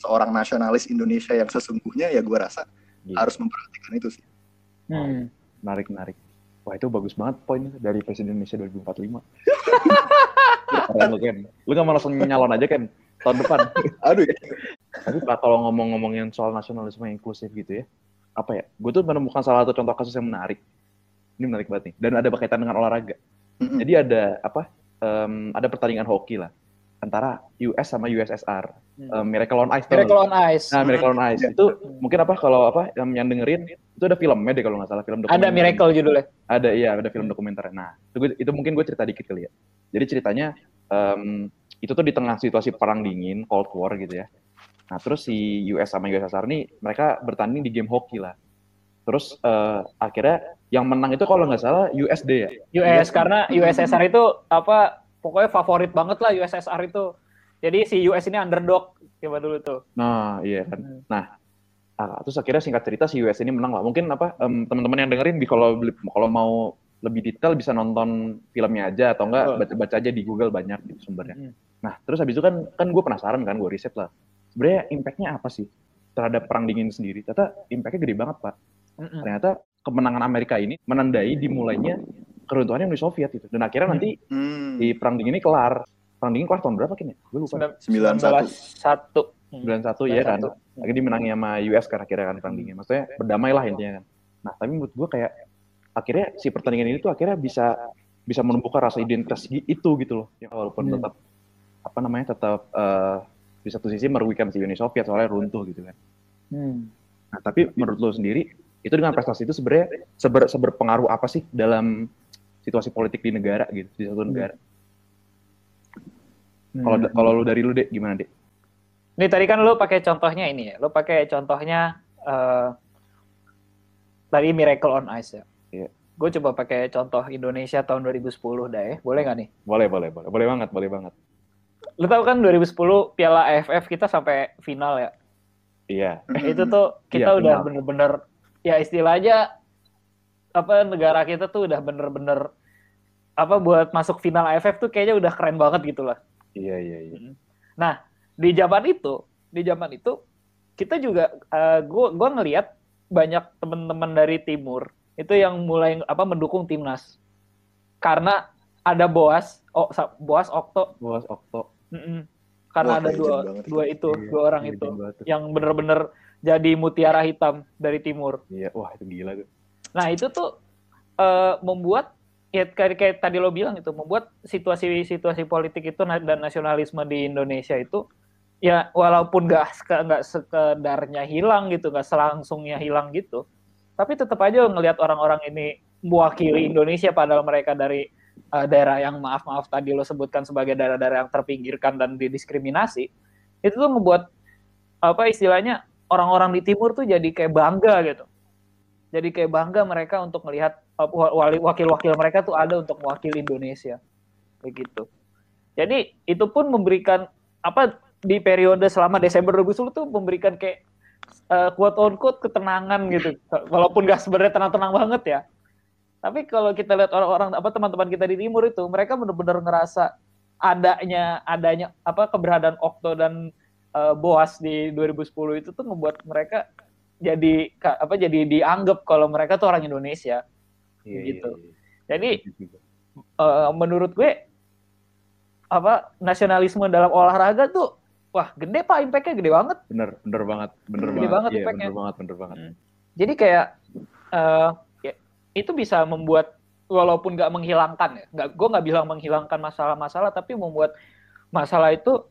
[SPEAKER 3] seorang nasionalis Indonesia yang sesungguhnya ya gue rasa
[SPEAKER 1] Gitu.
[SPEAKER 3] harus memperhatikan itu sih.
[SPEAKER 2] Hmm.
[SPEAKER 1] Menarik, menarik. Wah itu bagus banget poinnya dari Presiden Indonesia 2045. Keren lu kan. Lu gak mau langsung nyalon aja kan tahun depan.
[SPEAKER 3] Aduh ya.
[SPEAKER 1] Tapi Pak, kalau ngomong-ngomongin soal nasionalisme inklusif gitu ya, apa ya? Gue tuh menemukan salah satu contoh kasus yang menarik. Ini menarik banget nih. Dan ada berkaitan dengan olahraga.
[SPEAKER 3] Mm-mm.
[SPEAKER 1] Jadi ada apa? em, ada pertandingan hoki lah antara US sama USSR. Em, Miracle on Ice.
[SPEAKER 2] Miracle on Ice.
[SPEAKER 1] Nah, Miracle on Ice itu mungkin apa kalau apa yang, yang dengerin itu ada filmnya deh kalau nggak salah film dokumenter.
[SPEAKER 2] Ada Miracle judulnya.
[SPEAKER 1] Ada iya, ada film dokumenter. Nah, itu, itu mungkin gue cerita dikit kali ya. Jadi ceritanya em, itu tuh di tengah situasi perang dingin, Cold War gitu ya. Nah, terus si US sama USSR nih mereka bertanding di game hoki lah. Terus eh, akhirnya yang menang itu kalau nggak salah USD ya.
[SPEAKER 2] US karena USSR itu apa pokoknya favorit banget lah USSR itu. Jadi si US ini underdog coba dulu tuh.
[SPEAKER 1] Nah, iya kan.
[SPEAKER 2] Hmm.
[SPEAKER 1] Nah, ah, terus akhirnya singkat cerita si US ini menang lah. Mungkin apa em, teman-teman yang dengerin kalau kalau mau lebih detail bisa nonton filmnya aja atau enggak
[SPEAKER 2] Betul.
[SPEAKER 1] baca-baca aja di Google banyak gitu sumbernya.
[SPEAKER 2] Hmm.
[SPEAKER 1] Nah, terus habis itu kan kan gue penasaran kan, gue riset lah. Sebenarnya impact-nya apa sih terhadap perang dingin sendiri? Ternyata impact-nya gede banget, Pak.
[SPEAKER 2] Mm-mm.
[SPEAKER 1] Ternyata kemenangan Amerika ini menandai dimulainya keruntuhannya Uni Soviet itu. Dan akhirnya nanti
[SPEAKER 3] Hmm.
[SPEAKER 1] di perang dingin ini kelar. Perang dingin kelar tahun berapa kini? Gue lupa.
[SPEAKER 3] 91.
[SPEAKER 2] 91.
[SPEAKER 1] 91 ya kan.
[SPEAKER 2] 91.
[SPEAKER 1] Akhirnya dimenangi sama US kan akhirnya kan perang dingin. Maksudnya berdamai lah intinya kan. Nah, tapi menurut gue kayak akhirnya si pertandingan ini tuh akhirnya bisa bisa menumbuhkan rasa identitas itu gitu loh. Ya, walaupun
[SPEAKER 2] Hmm.
[SPEAKER 1] tetap apa namanya tetap eh, di satu sisi merugikan si Uni Soviet soalnya runtuh gitu kan.
[SPEAKER 2] Hmm.
[SPEAKER 1] Nah, tapi menurut lo sendiri itu dengan prestasi itu sebenarnya seber, seberpengaruh apa sih dalam situasi politik di negara gitu di satu negara? Kalau
[SPEAKER 2] Hmm.
[SPEAKER 1] kalau lo dari lu deh gimana deh?
[SPEAKER 2] Ini tadi kan lu pakai contohnya ini ya. Lu pakai contohnya eh tadi Miracle on Ice ya.
[SPEAKER 1] Iya.
[SPEAKER 2] Gue coba pakai contoh Indonesia tahun 2010 dah ya. Boleh nggak nih?
[SPEAKER 1] Boleh boleh boleh boleh banget boleh banget.
[SPEAKER 2] Lu tahu kan 2010 Piala AFF kita sampai final ya.
[SPEAKER 1] Iya.
[SPEAKER 2] Itu tuh kita
[SPEAKER 1] Iya,
[SPEAKER 2] udah bener-bener ya istilahnya apa negara kita tuh udah bener-bener apa buat masuk final AFF tuh kayaknya udah keren banget gitu lah.
[SPEAKER 1] Iya iya iya.
[SPEAKER 2] Nah, di zaman itu, di zaman itu kita juga gue gua ngelihat banyak teman-teman dari timur itu yang mulai apa mendukung timnas. Karena ada Boas, oh Boas Okto,
[SPEAKER 1] Bos Okto.
[SPEAKER 2] mm-mm. karena
[SPEAKER 3] Wah,
[SPEAKER 2] ada dua dua itu,
[SPEAKER 1] Iya,
[SPEAKER 2] dua orang itu
[SPEAKER 1] banget
[SPEAKER 2] yang bener-bener jadi mutiara hitam dari timur.
[SPEAKER 1] Iya, wah itu gila tuh.
[SPEAKER 2] Nah itu tuh eh, membuat ya kayak, kayak tadi lo bilang itu membuat situasi-situasi politik itu na- dan nasionalisme di Indonesia itu ya walaupun nggak seke- nggak sekedarnya hilang gitu nggak selangsungnya hilang gitu tapi tetap aja ngelihat orang-orang ini mewakili Indonesia padahal mereka dari eh, daerah yang maaf maaf tadi lo sebutkan sebagai daerah-daerah yang terpinggirkan dan didiskriminasi itu tuh membuat apa istilahnya orang-orang di timur tuh jadi kayak bangga gitu. Jadi kayak bangga mereka untuk melihat uh, wa- wali- wakil-wakil mereka tuh ada untuk mewakili Indonesia. Begitu jadi itu pun memberikan apa di periode selama Desember 2010 tuh memberikan kayak uh, quote on quote ketenangan gitu. Walaupun gak sebenarnya tenang-tenang banget ya tapi kalau kita lihat orang-orang apa teman-teman kita di timur itu mereka benar-benar ngerasa adanya adanya apa keberadaan Okto dan uh, Boas di 2010 itu tuh membuat mereka jadi apa jadi dianggap kalau mereka tuh orang Indonesia.
[SPEAKER 1] Iya,
[SPEAKER 2] Gitu.
[SPEAKER 1] iya, iya.
[SPEAKER 2] Jadi eh, menurut gue apa nasionalisme dalam olahraga tuh wah gede pak impactnya gede banget.
[SPEAKER 1] Bener, bener banget, bener
[SPEAKER 2] Gede
[SPEAKER 1] banget.
[SPEAKER 2] banget
[SPEAKER 1] Iya,
[SPEAKER 2] impact-nya.
[SPEAKER 1] bener banget, bener banget.
[SPEAKER 2] Jadi kayak ya, itu bisa membuat walaupun nggak menghilangkan ya, nggak gue nggak bilang menghilangkan masalah-masalah tapi membuat masalah itu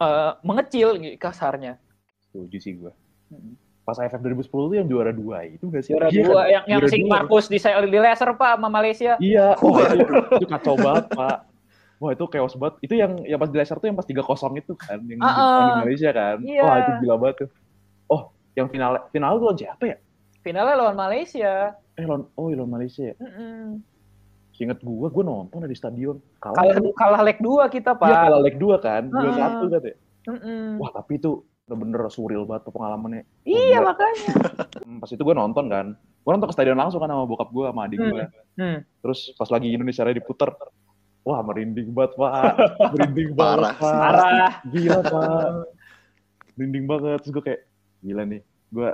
[SPEAKER 2] eh, mengecil gitu, kasarnya.
[SPEAKER 1] Setuju sih gue.
[SPEAKER 2] Hmm.
[SPEAKER 1] Pas AFF 2010 tuh yang juara dua itu gak sih?
[SPEAKER 2] Juara
[SPEAKER 1] Iya
[SPEAKER 2] dua
[SPEAKER 1] kan?
[SPEAKER 2] yang yang
[SPEAKER 1] Juara
[SPEAKER 2] si. Markus di di laser pak sama Malaysia.
[SPEAKER 1] Iya, oh, itu, itu kacau banget, Pak. Wah, itu chaos banget. Itu yang yang pas di laser tuh yang pas 3-0 itu kan, yang
[SPEAKER 2] ah.
[SPEAKER 1] di Malaysia kan.
[SPEAKER 2] Iya.
[SPEAKER 1] Wah, itu gila banget tuh. Oh, yang final final tuh lawan siapa ya?
[SPEAKER 2] Finalnya lawan Malaysia.
[SPEAKER 1] Eh, lawan, oh, lawan Malaysia ya.
[SPEAKER 2] Mm-mm.
[SPEAKER 1] Ingat gua, gua nonton di stadion. Kalah.
[SPEAKER 2] Kalah kalah leg 2 kita, Pak.
[SPEAKER 1] Iya, kalah leg 2 kan.
[SPEAKER 2] Ah.
[SPEAKER 1] 2-1 kan ya.
[SPEAKER 2] Mm-mm.
[SPEAKER 1] Wah, tapi itu bener-bener surreal banget pengalamannya.
[SPEAKER 2] Iya,
[SPEAKER 1] gila.
[SPEAKER 2] makanya.
[SPEAKER 1] Hmm, Pas itu gue nonton kan. Gue nonton ke stadion langsung kan sama bokap gue, sama adik gue.
[SPEAKER 2] Hmm.
[SPEAKER 1] Terus pas lagi Indonesia Raya diputer, wah merinding banget, Pak. Merinding
[SPEAKER 3] Parah
[SPEAKER 1] banget, Pak.
[SPEAKER 2] Parah.
[SPEAKER 1] Gila, Pak. Merinding banget. Terus gue kayak, gila nih. Gue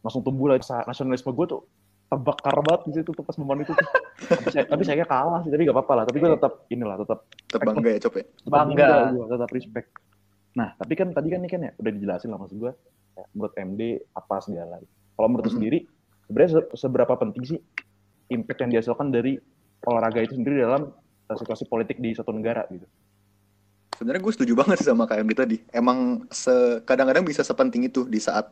[SPEAKER 1] langsung tumbuh lah. Nasionalisme gue tuh terbakar banget di situ tuh pas momen itu tuh. tapi, saya, tapi saya kalah sih, tapi gak apa-apa lah. Tapi gue tetap inilah, tetap
[SPEAKER 3] Tetap bangga ya, Cop ya.
[SPEAKER 2] Bangga.
[SPEAKER 1] gua, tetap respect. Nah, tapi kan tadi kan nih kan ya udah dijelasin lah maksud gue, ya, menurut MD apa segala. Kalau menurut
[SPEAKER 3] Mhm.
[SPEAKER 1] sendiri, sebenarnya se- seberapa penting sih impact yang dihasilkan dari olahraga itu sendiri dalam uh, situasi politik di suatu negara gitu?
[SPEAKER 3] Sebenarnya gue setuju banget sih sama KMD tadi. Emang kadang-kadang bisa sepenting itu di saat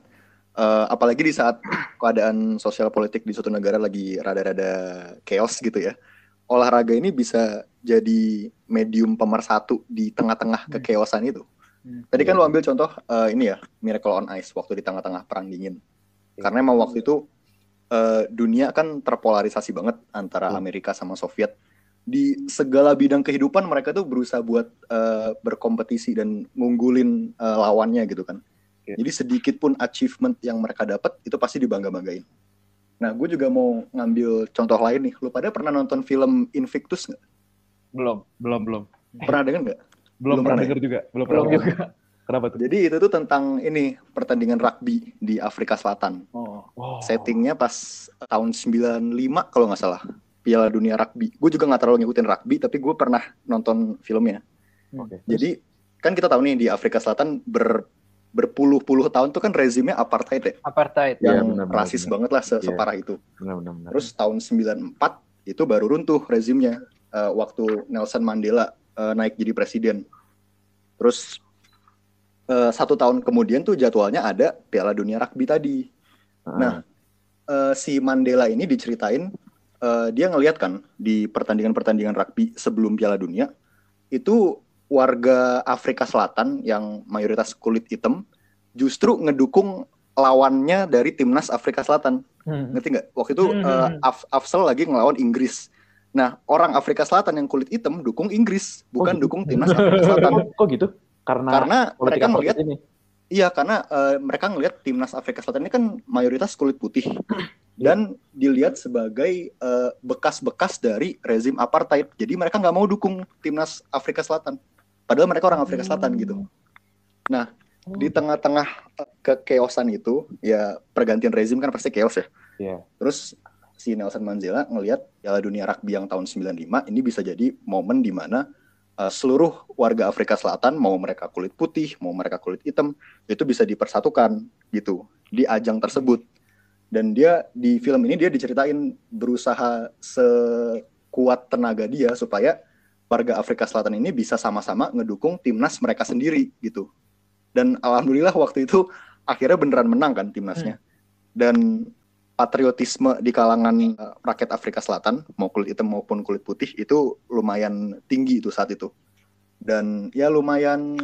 [SPEAKER 3] eh, apalagi di saat keadaan sosial politik di suatu negara lagi rada-rada chaos gitu ya. Olahraga ini bisa jadi medium pemersatu di tengah-tengah
[SPEAKER 2] Hmm.
[SPEAKER 3] kekeosan itu.
[SPEAKER 2] Hmm.
[SPEAKER 3] Tadi kan lo ambil contoh eh, ini ya, Miracle on Ice waktu di tengah-tengah perang dingin. Karena emang waktu itu eh, dunia kan terpolarisasi banget antara. Amerika sama Soviet. Di segala bidang kehidupan mereka tuh berusaha buat eh, berkompetisi dan ngunggulin eh, lawannya gitu kan.
[SPEAKER 1] Oke.
[SPEAKER 3] Jadi sedikit pun achievement yang mereka dapat itu pasti dibangga-banggain. Nah, gue juga mau ngambil contoh lain nih. Lu pada pernah nonton film Invictus nggak?
[SPEAKER 2] Belum.
[SPEAKER 1] Belum, belum.
[SPEAKER 3] Pernah denger nggak?
[SPEAKER 1] Belum,
[SPEAKER 3] Belum
[SPEAKER 1] pernah
[SPEAKER 3] pernah
[SPEAKER 1] denger juga. Belum,
[SPEAKER 2] Belum
[SPEAKER 1] pernah
[SPEAKER 2] juga.
[SPEAKER 1] Kenapa tuh?
[SPEAKER 3] Jadi itu tuh tentang ini pertandingan rugby di Afrika Selatan.
[SPEAKER 2] Oh.
[SPEAKER 1] Oh.
[SPEAKER 3] Settingnya pas tahun 95 kalau nggak salah. Piala Dunia Rugby. Gue juga nggak terlalu ngikutin rugby, tapi gue pernah nonton filmnya.
[SPEAKER 1] Oke.
[SPEAKER 3] Jadi kan kita tahu nih di Afrika Selatan ber berpuluh-puluh tahun tuh kan rezimnya apartheid ya,
[SPEAKER 2] Apartheid.
[SPEAKER 3] Yang
[SPEAKER 1] benar-benar,
[SPEAKER 3] rasis
[SPEAKER 1] benar.
[SPEAKER 3] banget lah se-
[SPEAKER 1] Iya.
[SPEAKER 3] separah itu.
[SPEAKER 1] benar, benar, benar.
[SPEAKER 3] Terus tahun 94 itu baru runtuh rezimnya eh, waktu Nelson Mandela eh, naik jadi presiden. Terus eh, satu tahun kemudian tuh jadwalnya ada Piala Dunia Rugby tadi.
[SPEAKER 1] Ah,
[SPEAKER 3] Nah, eh, si Mandela ini diceritain eh, dia ngelihat kan di pertandingan-pertandingan rugby sebelum Piala Dunia itu warga Afrika Selatan yang mayoritas kulit hitam justru ngedukung lawannya dari timnas Afrika Selatan.
[SPEAKER 2] Hmm.
[SPEAKER 3] Ngerti nggak? Waktu itu
[SPEAKER 2] Hmm.
[SPEAKER 3] eh, Af- Afsel lagi ngelawan Inggris. Nah, orang Afrika Selatan yang kulit hitam dukung Inggris, bukan
[SPEAKER 1] gitu?
[SPEAKER 3] dukung timnas Afrika Selatan.
[SPEAKER 1] kok, gitu? Karena,
[SPEAKER 3] Karena mereka ngelihat
[SPEAKER 1] ini.
[SPEAKER 3] Iya, karena eh, mereka ngelihat timnas Afrika Selatan ini kan mayoritas kulit putih dan dilihat sebagai eh, bekas-bekas dari rezim apartheid. Jadi mereka nggak mau dukung timnas Afrika Selatan. Padahal mereka orang Afrika Selatan gitu. Nah, di tengah-tengah eh, kekeosan itu, ya pergantian rezim kan pasti chaos ya.
[SPEAKER 1] Iya.
[SPEAKER 3] Terus si Nelson Mandela ngelihat Piala Dunia Rugby yang tahun 95 ini bisa jadi momen di mana uh, seluruh warga Afrika Selatan mau mereka kulit putih, mau mereka kulit hitam itu bisa dipersatukan gitu di ajang tersebut. Dan dia di film ini dia diceritain berusaha sekuat tenaga dia supaya warga Afrika Selatan ini bisa sama-sama ngedukung timnas mereka sendiri gitu. Dan alhamdulillah waktu itu akhirnya beneran menang kan timnasnya. Dan patriotisme di kalangan eh, rakyat Afrika Selatan mau kulit hitam maupun kulit putih itu lumayan tinggi itu saat itu dan ya lumayan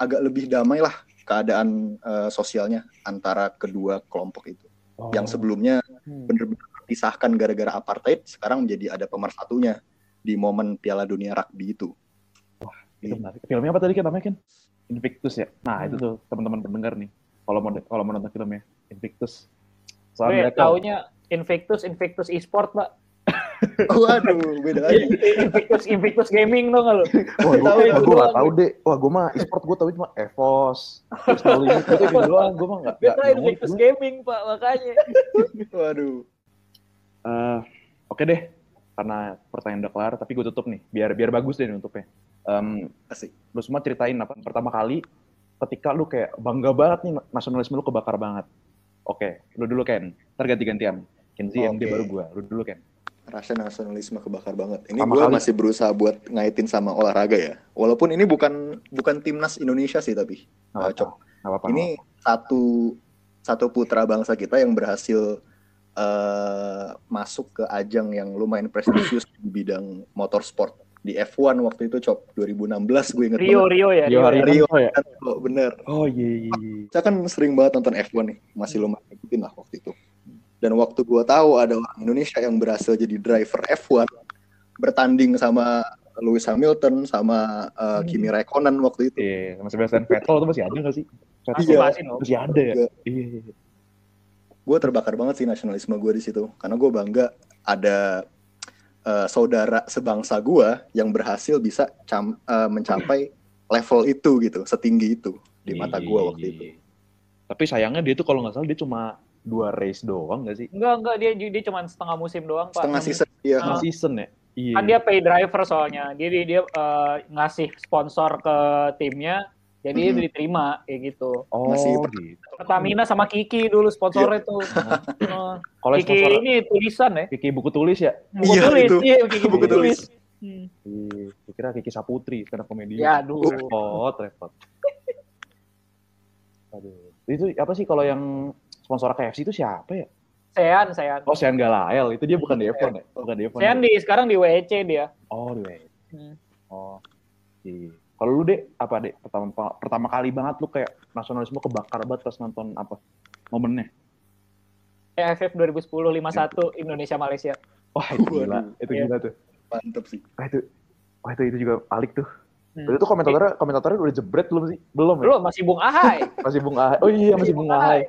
[SPEAKER 3] agak lebih damai lah keadaan eh, sosialnya antara kedua kelompok itu
[SPEAKER 1] Oh.
[SPEAKER 3] yang sebelumnya
[SPEAKER 2] Hmm.
[SPEAKER 3] bener-bener terpisahkan gara-gara apartheid sekarang menjadi ada pemersatunya di momen Piala Dunia Rugby itu
[SPEAKER 1] Itu menarik. Filmnya apa tadi kan namanya kan? Invictus ya. Nah,
[SPEAKER 2] Hmm.
[SPEAKER 1] itu tuh teman-teman pendengar nih. Kalau mau kalau mau nonton filmnya Invictus. Soalnya mereka
[SPEAKER 2] taunya Invictus, Invictus e-sport, Pak.
[SPEAKER 3] waduh beda lagi
[SPEAKER 2] Invictus, Invictus Gaming nggak lu?
[SPEAKER 1] Wah, gue
[SPEAKER 3] Tahu
[SPEAKER 1] gue
[SPEAKER 3] itu
[SPEAKER 1] gue
[SPEAKER 2] doang.
[SPEAKER 1] gak tau deh. Wah, gue mah e-sport gue tau cuma EVOS. Terus kalau ini itu gitu doang. Gue mah gak,
[SPEAKER 2] Dia
[SPEAKER 1] gak,
[SPEAKER 2] tahu
[SPEAKER 1] gak
[SPEAKER 2] Invictus
[SPEAKER 1] ngulik.
[SPEAKER 2] Gaming, Pak, makanya.
[SPEAKER 3] waduh
[SPEAKER 1] Eh, Oke deh. Karena pertanyaan udah kelar, tapi gue tutup nih. Biar biar bagus deh nutupnya. Em,
[SPEAKER 3] asik
[SPEAKER 1] lu semua ceritain apa pertama kali ketika lu kayak bangga banget nih nasionalisme lu kebakar banget. Oke, lu dulu Ken. Ntar ganti-gantian. Kenzi MD
[SPEAKER 3] Oke.
[SPEAKER 1] baru gua. Lu dulu Ken.
[SPEAKER 3] rasa nasionalisme kebakar banget. Ini gue masih berusaha buat ngaitin sama olahraga ya. Walaupun ini bukan bukan timnas Indonesia sih tapi Nah,
[SPEAKER 1] apa-apa.
[SPEAKER 3] Cok.
[SPEAKER 1] Nggak apa-apa.
[SPEAKER 3] ini satu satu putra bangsa kita yang berhasil eh, masuk ke ajang yang lumayan prestisius di bidang motorsport di F1 waktu itu cop 2016 gue inget
[SPEAKER 2] Rio,
[SPEAKER 3] banget.
[SPEAKER 2] Rio ya.
[SPEAKER 1] Rio
[SPEAKER 2] Rio, ya.
[SPEAKER 1] Haryanto ya?
[SPEAKER 3] Oh, bener.
[SPEAKER 1] Oh iya iya. iya.
[SPEAKER 3] Saya kan sering banget nonton F1 nih, masih lumayan ikutin lah waktu itu. Dan waktu gue tahu ada orang Indonesia yang berhasil jadi driver F1 bertanding sama Lewis Hamilton sama eh, Kimi Räikkönen waktu itu.
[SPEAKER 1] Iya, sama Sebastian Vettel itu masih ada nggak sih? Vettel
[SPEAKER 2] Masih,
[SPEAKER 3] Iya.
[SPEAKER 2] masih,
[SPEAKER 1] masih ada ya?
[SPEAKER 3] Iya.
[SPEAKER 1] Iya. Iya.
[SPEAKER 3] gue terbakar banget sih nasionalisme gue di situ karena gue bangga ada eh, saudara sebangsa gue yang berhasil bisa cam- eh, mencapai level itu gitu setinggi itu di mata gue
[SPEAKER 1] Iya,
[SPEAKER 3] waktu
[SPEAKER 1] iya,
[SPEAKER 3] itu
[SPEAKER 1] iya. Tapi sayangnya dia tuh kalau nggak salah dia cuma dua race doang nggak sih?
[SPEAKER 2] Enggak, enggak. Dia, dia cuma setengah musim doang, Pak.
[SPEAKER 3] setengah season ya
[SPEAKER 1] Setengah
[SPEAKER 2] Ah.
[SPEAKER 1] season ya? Iya.
[SPEAKER 2] Kan dia pay driver soalnya. Dia, dia, dia, eh, ngasih sponsor ke timnya. Jadi
[SPEAKER 3] Mhm.
[SPEAKER 2] diterima, kayak gitu.
[SPEAKER 1] oh,
[SPEAKER 3] masih-
[SPEAKER 1] gitu.
[SPEAKER 2] Pertamina sama Kiki dulu sponsornya tuh. Eh,
[SPEAKER 1] Kalau
[SPEAKER 2] Kiki
[SPEAKER 1] sponsor
[SPEAKER 2] ini tulisan ya.
[SPEAKER 1] Kiki buku tulis ya?
[SPEAKER 2] Buku
[SPEAKER 3] Iya,
[SPEAKER 2] tulis,
[SPEAKER 3] itu.
[SPEAKER 2] iya, Kiki
[SPEAKER 3] Buku tulis.
[SPEAKER 2] Hmm.
[SPEAKER 1] Iya, gue kira Kiki Saputri, karena komedi.
[SPEAKER 2] Ya, aduh.
[SPEAKER 1] Repot, repot. Aduh. Itu apa sih kalau yang sponsor KFC itu siapa ya?
[SPEAKER 2] Sean, Sean.
[SPEAKER 1] Oh, Sean Galael. Itu dia bukan di F1 ya? Bukan di F1.
[SPEAKER 2] Sean
[SPEAKER 1] ya?
[SPEAKER 2] di sekarang di WEC dia.
[SPEAKER 1] Oh, di WC.
[SPEAKER 2] Hmm.
[SPEAKER 1] Oh. Iya. Kalau lu dek apa dek pertama pertama kali banget lu kayak nasionalisme kebakar banget pas nonton apa momennya?
[SPEAKER 2] EFF 2010 51 Indonesia Malaysia.
[SPEAKER 1] Wah itu gila, itu gila tuh.
[SPEAKER 3] mantep sih
[SPEAKER 1] Wah itu, wah itu itu juga alik tuh.
[SPEAKER 2] Hmm.
[SPEAKER 1] Itu komentatornya komentatornya udah jebret belum sih? Belum ya?
[SPEAKER 2] Belum masih Bung Ahai.
[SPEAKER 1] Masih Bung Ahai. Oh iya masih Bung Ahai.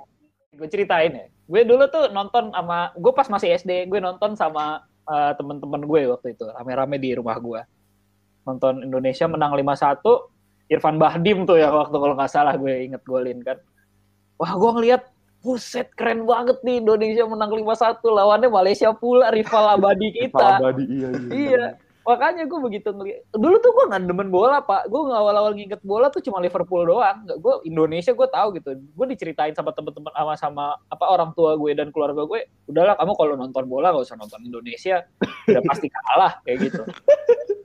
[SPEAKER 2] Gue ceritain ya. Gue dulu tuh nonton sama gue pas masih SD, gue nonton sama uh, temen-temen gue waktu itu, rame-rame di rumah gue. Nonton Indonesia menang 5-1, Irfan Bahdim tuh ya waktu kalau nggak salah gue inget golin kan. Wah, gue ngeliat Buset, keren banget nih Indonesia menang 5-1. Lawannya Malaysia pula, rival abadi kita.
[SPEAKER 1] Rival abadi, iya. Iya,
[SPEAKER 2] iya. Makanya gue begitu ngeliat. Dulu tuh gue nggak demen bola, Pak. Gue awal-awal nginget bola tuh cuma Liverpool doang. Gue Indonesia gue tahu gitu. Gue diceritain sama temen-temen sama sama apa orang tua gue dan keluarga gue. Udahlah, kamu kalau nonton bola gak usah nonton Indonesia. Udah pasti kalah kayak gitu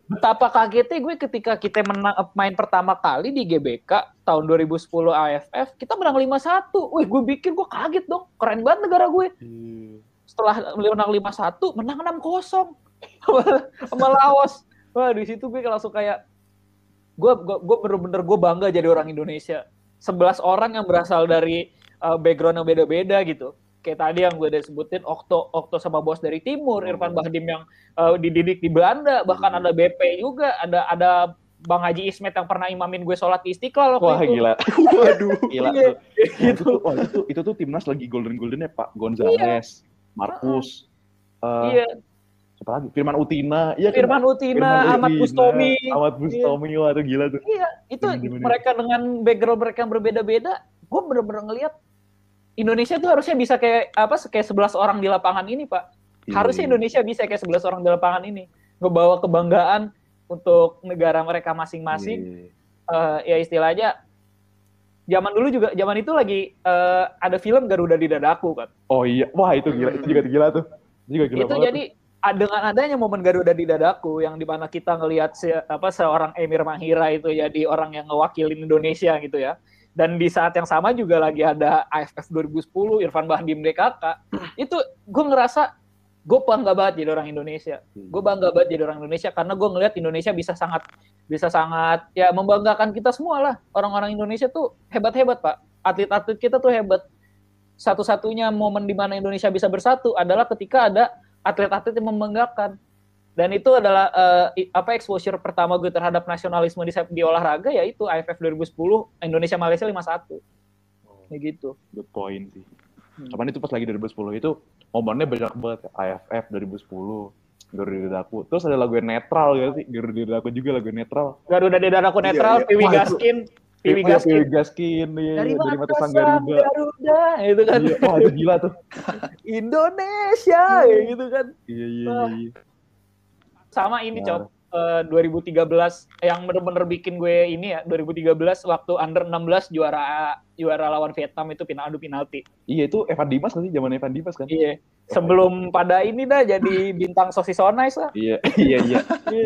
[SPEAKER 2] betapa kagetnya gue ketika kita menang main pertama kali di GBK tahun 2010 AFF kita menang 5-1. Wih, gue bikin gue kaget dong. Keren banget negara gue. Hmm. Setelah menang 5-1, menang 6-0 sama Laos. Wah, di situ gue langsung kayak gue gue, gue bener-bener gue bangga jadi orang Indonesia. 11 orang yang berasal dari uh, background yang beda-beda gitu kayak tadi yang gue udah sebutin Okto Okto sama bos dari timur oh. Irfan Bahdim yang uh, dididik di Belanda bahkan hmm. ada BP juga ada ada Bang Haji Ismet yang pernah imamin gue sholat di Istiqlal
[SPEAKER 1] Wah
[SPEAKER 2] itu.
[SPEAKER 1] gila. Waduh. Gila. Iya. Itu, wah, itu, itu tuh timnas lagi golden goldennya Pak Gonzales, iya. Markus. Uh, iya. Siapa lagi? Firman Utina.
[SPEAKER 2] Iya, kan? Firman Utina, Firman Ahmad Bustomi.
[SPEAKER 1] Ahmad Bustomi, iya. itu gila tuh.
[SPEAKER 2] Iya, itu mereka dengan background mereka yang berbeda-beda, gue bener-bener ngeliat Indonesia tuh harusnya bisa kayak apa kayak 11 orang di lapangan ini, Pak. Iya, harusnya iya. Indonesia bisa kayak 11 orang di lapangan ini. Ngebawa kebanggaan untuk negara mereka masing-masing. Uh, ya istilahnya zaman dulu juga zaman itu lagi uh, ada film Garuda di dadaku kan.
[SPEAKER 1] Oh iya, wah itu gila, itu juga gila tuh.
[SPEAKER 2] Itu juga gila. Itu jadi tuh. Dengan adanya momen Garuda di dadaku yang di mana kita ngelihat se, apa seorang Emir Mahira itu jadi orang yang ngewakilin Indonesia gitu ya. Dan di saat yang sama juga lagi ada AFF 2010 Irfan Bahdim DKK itu gue ngerasa gue bangga banget jadi orang Indonesia. Hmm. gue bangga banget jadi orang Indonesia karena gue ngelihat Indonesia bisa sangat bisa sangat ya membanggakan kita semua lah. Orang-orang Indonesia tuh hebat-hebat pak. Atlet-atlet kita tuh hebat. Satu-satunya momen di mana Indonesia bisa bersatu adalah ketika ada atlet-atlet yang membanggakan. Dan itu adalah uh, apa exposure pertama gue terhadap nasionalisme di, di olahraga yaitu AFF 2010 Indonesia Malaysia 5-1 oh. kayak gitu.
[SPEAKER 1] good point sih. Hmm. cuman itu pas lagi 2010 itu momennya banyak banget AFF 2010 Garuda Dadaku terus ada lagu yang netral ya sih Garuda Dadaku juga lagu netral.
[SPEAKER 2] Garuda Dadaku iya, netral iya, Piwi Gaskin
[SPEAKER 1] Piwi Gaskin Piwi Gaskin
[SPEAKER 2] ya, dari, dari mata sang Garuda Garuda itu kan
[SPEAKER 1] iya, wah itu gila tuh
[SPEAKER 2] Indonesia ya gitu kan
[SPEAKER 1] iya iya iya
[SPEAKER 2] sama ini cok uh, 2013 yang bener-bener bikin gue ini ya 2013 waktu under 16 juara juara lawan Vietnam itu final adu penalti.
[SPEAKER 1] Iya itu Evan Dimas kan sih zaman Evan Dimas kan.
[SPEAKER 2] Iya. Sebelum pada ini dah jadi bintang sosis onais lah.
[SPEAKER 1] iya iya iya.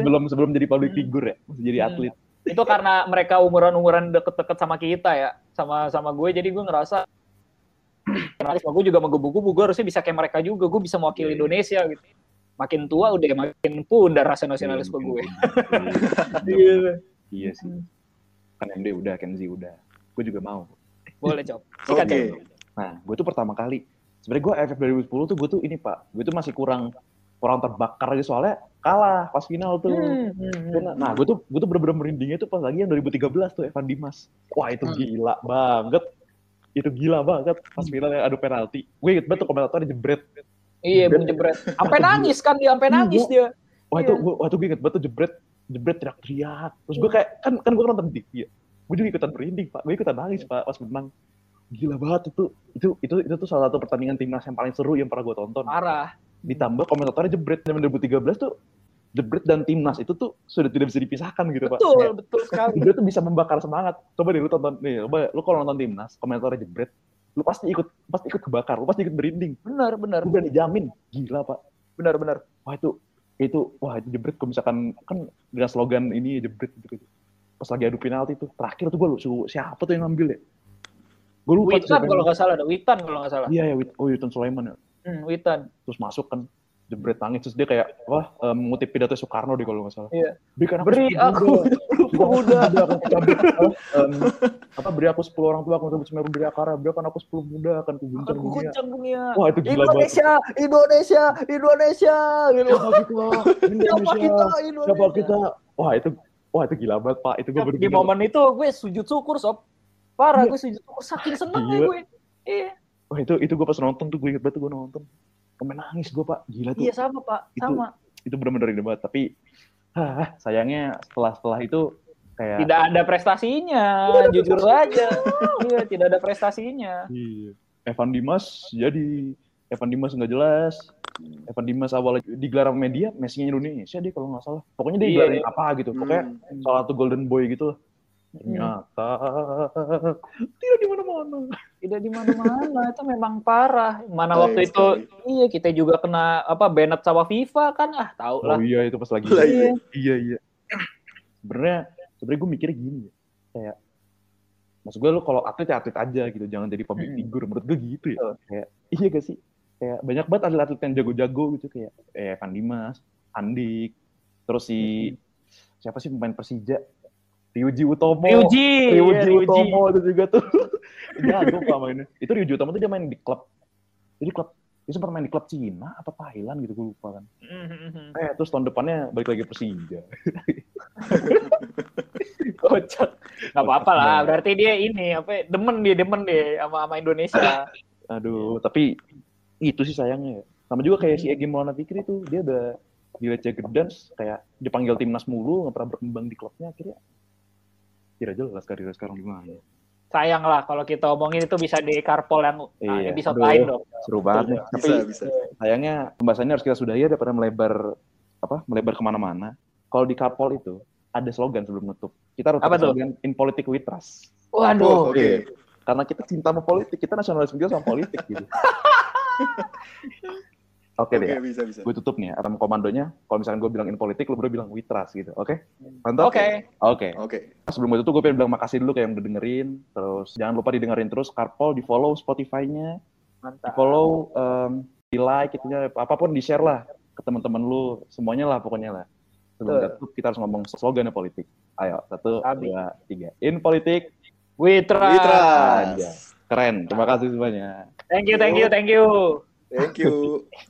[SPEAKER 1] Belum sebelum jadi public figure ya, masih jadi hmm. atlet.
[SPEAKER 2] Hmm. Itu karena mereka umuran-umuran deket-deket sama kita ya, sama sama gue jadi gue ngerasa Kenapa gue juga menggebu-gebu, gue harusnya bisa kayak mereka juga, gue bisa mewakili iya. Indonesia gitu makin tua udah makin pudar rasa nasionalisme iya, gue.
[SPEAKER 1] Iya. iya sih. Kan MD udah, Kenzi udah. Gue juga mau.
[SPEAKER 2] Boleh, Cok.
[SPEAKER 3] Oke. Okay.
[SPEAKER 1] Nah, gue tuh pertama kali. Sebenarnya gue FF 2010 tuh gue tuh ini, Pak. Gue tuh masih kurang kurang terbakar aja soalnya kalah pas final tuh. Hmm, hmm, hmm. Nah, gue tuh gue tuh bener-bener merindingnya tuh pas lagi yang 2013 tuh Evan Dimas. Wah, itu hmm. gila banget. Itu gila banget pas final yang adu penalti. Gue inget banget tuh komentatornya jebret
[SPEAKER 2] Iya, Bung Jebret. Sampai nangis kan dia, sampai iya, nangis dia.
[SPEAKER 1] Wah itu, iya. wah itu gue inget banget tuh Jebret, Jebret teriak-teriak. Terus gue kayak, kan kan gue nonton TV ya. Gue juga ikutan merinding, Pak. Gue ikutan nangis, Pak, pas menang. Gila banget itu. Itu itu itu tuh salah satu pertandingan timnas yang paling seru yang pernah gue tonton.
[SPEAKER 2] Parah.
[SPEAKER 1] Ditambah komentatornya Jebret zaman 2013 tuh Jebret dan timnas itu tuh sudah tidak bisa dipisahkan gitu
[SPEAKER 2] betul, pak. Betul, betul sekali.
[SPEAKER 1] Jebret tuh bisa membakar semangat. Coba deh lu tonton nih, coba lu kalau nonton timnas, komentatornya Jebret, lu pasti ikut pasti ikut kebakar, lu pasti ikut berinding.
[SPEAKER 2] Benar, benar.
[SPEAKER 1] Gue berani jamin, gila pak.
[SPEAKER 2] Benar, benar.
[SPEAKER 1] Wah itu itu wah itu jebret kalau misalkan kan dengan slogan ini jebret gitu, gitu. Pas lagi adu penalti tuh, terakhir tuh gue lu siapa tuh yang ngambil ya?
[SPEAKER 2] Gue lupa. Witan kalau nggak salah, ada Witan kalau nggak salah.
[SPEAKER 1] Iya ya, oh Witan Sulaiman ya.
[SPEAKER 2] Hmm, Witan.
[SPEAKER 1] Terus masuk kan, jebret tangis terus dia kayak wah um, mengutip pidato Soekarno deh kalau nggak salah.
[SPEAKER 2] Iya.
[SPEAKER 1] Berikan
[SPEAKER 2] aku beri aku muda.
[SPEAKER 1] um, apa beri aku sepuluh orang tua akan rebut semeru dari akar. Berikan aku sepuluh muda akan kuguncang
[SPEAKER 2] dunia. dunia.
[SPEAKER 1] Wah itu gila
[SPEAKER 2] Indonesia, banget. Indonesia, Indonesia,
[SPEAKER 1] gitu. Siapa kita? Indonesia. kita? Indonesia. Siapa kita? Wah itu wah itu gila banget pak. Itu gue
[SPEAKER 2] Di momen itu gue sujud syukur sob. Parah iya. gue sujud syukur saking senengnya gue. Iya
[SPEAKER 1] Wah itu itu gue pas nonton tuh gue inget banget gue nonton. Sampai nangis gue pak, gila tuh.
[SPEAKER 2] Iya sama pak,
[SPEAKER 1] Itu-
[SPEAKER 2] sama.
[SPEAKER 1] Itu bener-bener ini banget. Tapi ah, sayangnya setelah setelah itu kayak
[SPEAKER 2] Tidak ada prestasinya, jujur aja. Iya, tidak ada prestasinya.
[SPEAKER 1] Iya. Evan Dimas jadi Evan Dimas nggak jelas. Evan Dimas awalnya digelar sama media, Messi-nya Indonesia dia kalau nggak salah. Pokoknya dia
[SPEAKER 2] Iya.
[SPEAKER 1] digelarin apa gitu. Pokoknya
[SPEAKER 3] Hmm.
[SPEAKER 1] salah satu golden boy gitu lah.
[SPEAKER 2] Hmm.
[SPEAKER 1] Ternyata tidak di mana-mana.
[SPEAKER 2] Tidak di mana-mana, itu memang parah. Mana
[SPEAKER 3] Baik
[SPEAKER 2] waktu itu,
[SPEAKER 3] sekali.
[SPEAKER 2] iya kita juga kena apa banned sama FIFA kan, ah tahu
[SPEAKER 1] Oh
[SPEAKER 2] lah.
[SPEAKER 1] iya itu pas lagi.
[SPEAKER 3] Iya.
[SPEAKER 1] iya iya. Sebenarnya sebenarnya gue mikirnya gini ya. Kayak maksud gue lo kalau atlet ya atlet aja gitu, jangan jadi public
[SPEAKER 2] Hmm.
[SPEAKER 1] figure. Menurut gue gitu ya. Kayak iya gak sih? Kayak banyak banget atlet-atlet yang jago-jago gitu kayak eh, Evan Dimas, Andik, terus si siapa sih pemain Persija? Ryuji Utomo.
[SPEAKER 2] Ryuji,
[SPEAKER 1] Ryuji
[SPEAKER 2] Ryuji.
[SPEAKER 1] Utomo itu juga tuh. Jago pak mainnya. Itu Ryuji Utomo tuh dia main di klub. Jadi klub dia sempat main di klub Cina apa Thailand gitu gue lupa kan.
[SPEAKER 2] Mhm.
[SPEAKER 1] Eh terus tahun depannya balik lagi Persija.
[SPEAKER 2] Kocak. Gak apa-apa lah, berarti dia ini apa demen dia demen deh sama sama Indonesia.
[SPEAKER 1] Aduh, tapi itu sih sayangnya ya. Sama juga kayak si Egy Maulana Fikri tuh, dia udah di Lecce Gedans, kayak dipanggil timnas mulu, nggak pernah berkembang di klubnya, akhirnya tidak jelas karirnya sekarang gimana.
[SPEAKER 2] Sayang lah kalau kita omongin itu bisa di Karpol yang nah,
[SPEAKER 1] Iya.
[SPEAKER 2] episode
[SPEAKER 1] Aduh.
[SPEAKER 2] lain dong.
[SPEAKER 1] Seru banget nih. Tapi
[SPEAKER 3] Bisa, bisa.
[SPEAKER 1] sayangnya pembahasannya harus kita sudahi ya daripada melebar apa melebar ke mana-mana. Kalau di Karpol itu ada slogan sebelum nutup. Kita harus
[SPEAKER 2] Apa tuh?
[SPEAKER 1] slogan in politic we trust.
[SPEAKER 2] Waduh.
[SPEAKER 3] Oke.
[SPEAKER 1] Karena kita cinta sama politik, kita nasionalis juga sama politik gitu. Oke
[SPEAKER 3] Oke,
[SPEAKER 1] deh, ya.
[SPEAKER 3] bisa, bisa.
[SPEAKER 1] gue tutup nih ya, komandonya. Kalau misalkan gue bilang in politik, lu berdua bilang we trust gitu. Oke? Mantap?
[SPEAKER 2] Oke.
[SPEAKER 1] Oke.
[SPEAKER 3] Oke.
[SPEAKER 1] Sebelum gue tutup, gue pengen bilang makasih dulu kayak yang udah dengerin. Terus jangan lupa didengerin terus Karpol, di follow Spotify-nya, di
[SPEAKER 2] Mantap.
[SPEAKER 1] follow, em, di like, itunya, apa pun di share lah ke teman-teman lu, semuanya lah pokoknya lah. Sebelum
[SPEAKER 2] Betul.
[SPEAKER 1] tutup, kita harus ngomong slogannya politik. Ayo, satu,
[SPEAKER 2] Sabi.
[SPEAKER 1] dua, tiga. In politik,
[SPEAKER 2] We trust.
[SPEAKER 3] Mitra.
[SPEAKER 1] Aja. keren. Terima kasih semuanya.
[SPEAKER 2] Thank you, thank you, thank you.
[SPEAKER 3] Thank you.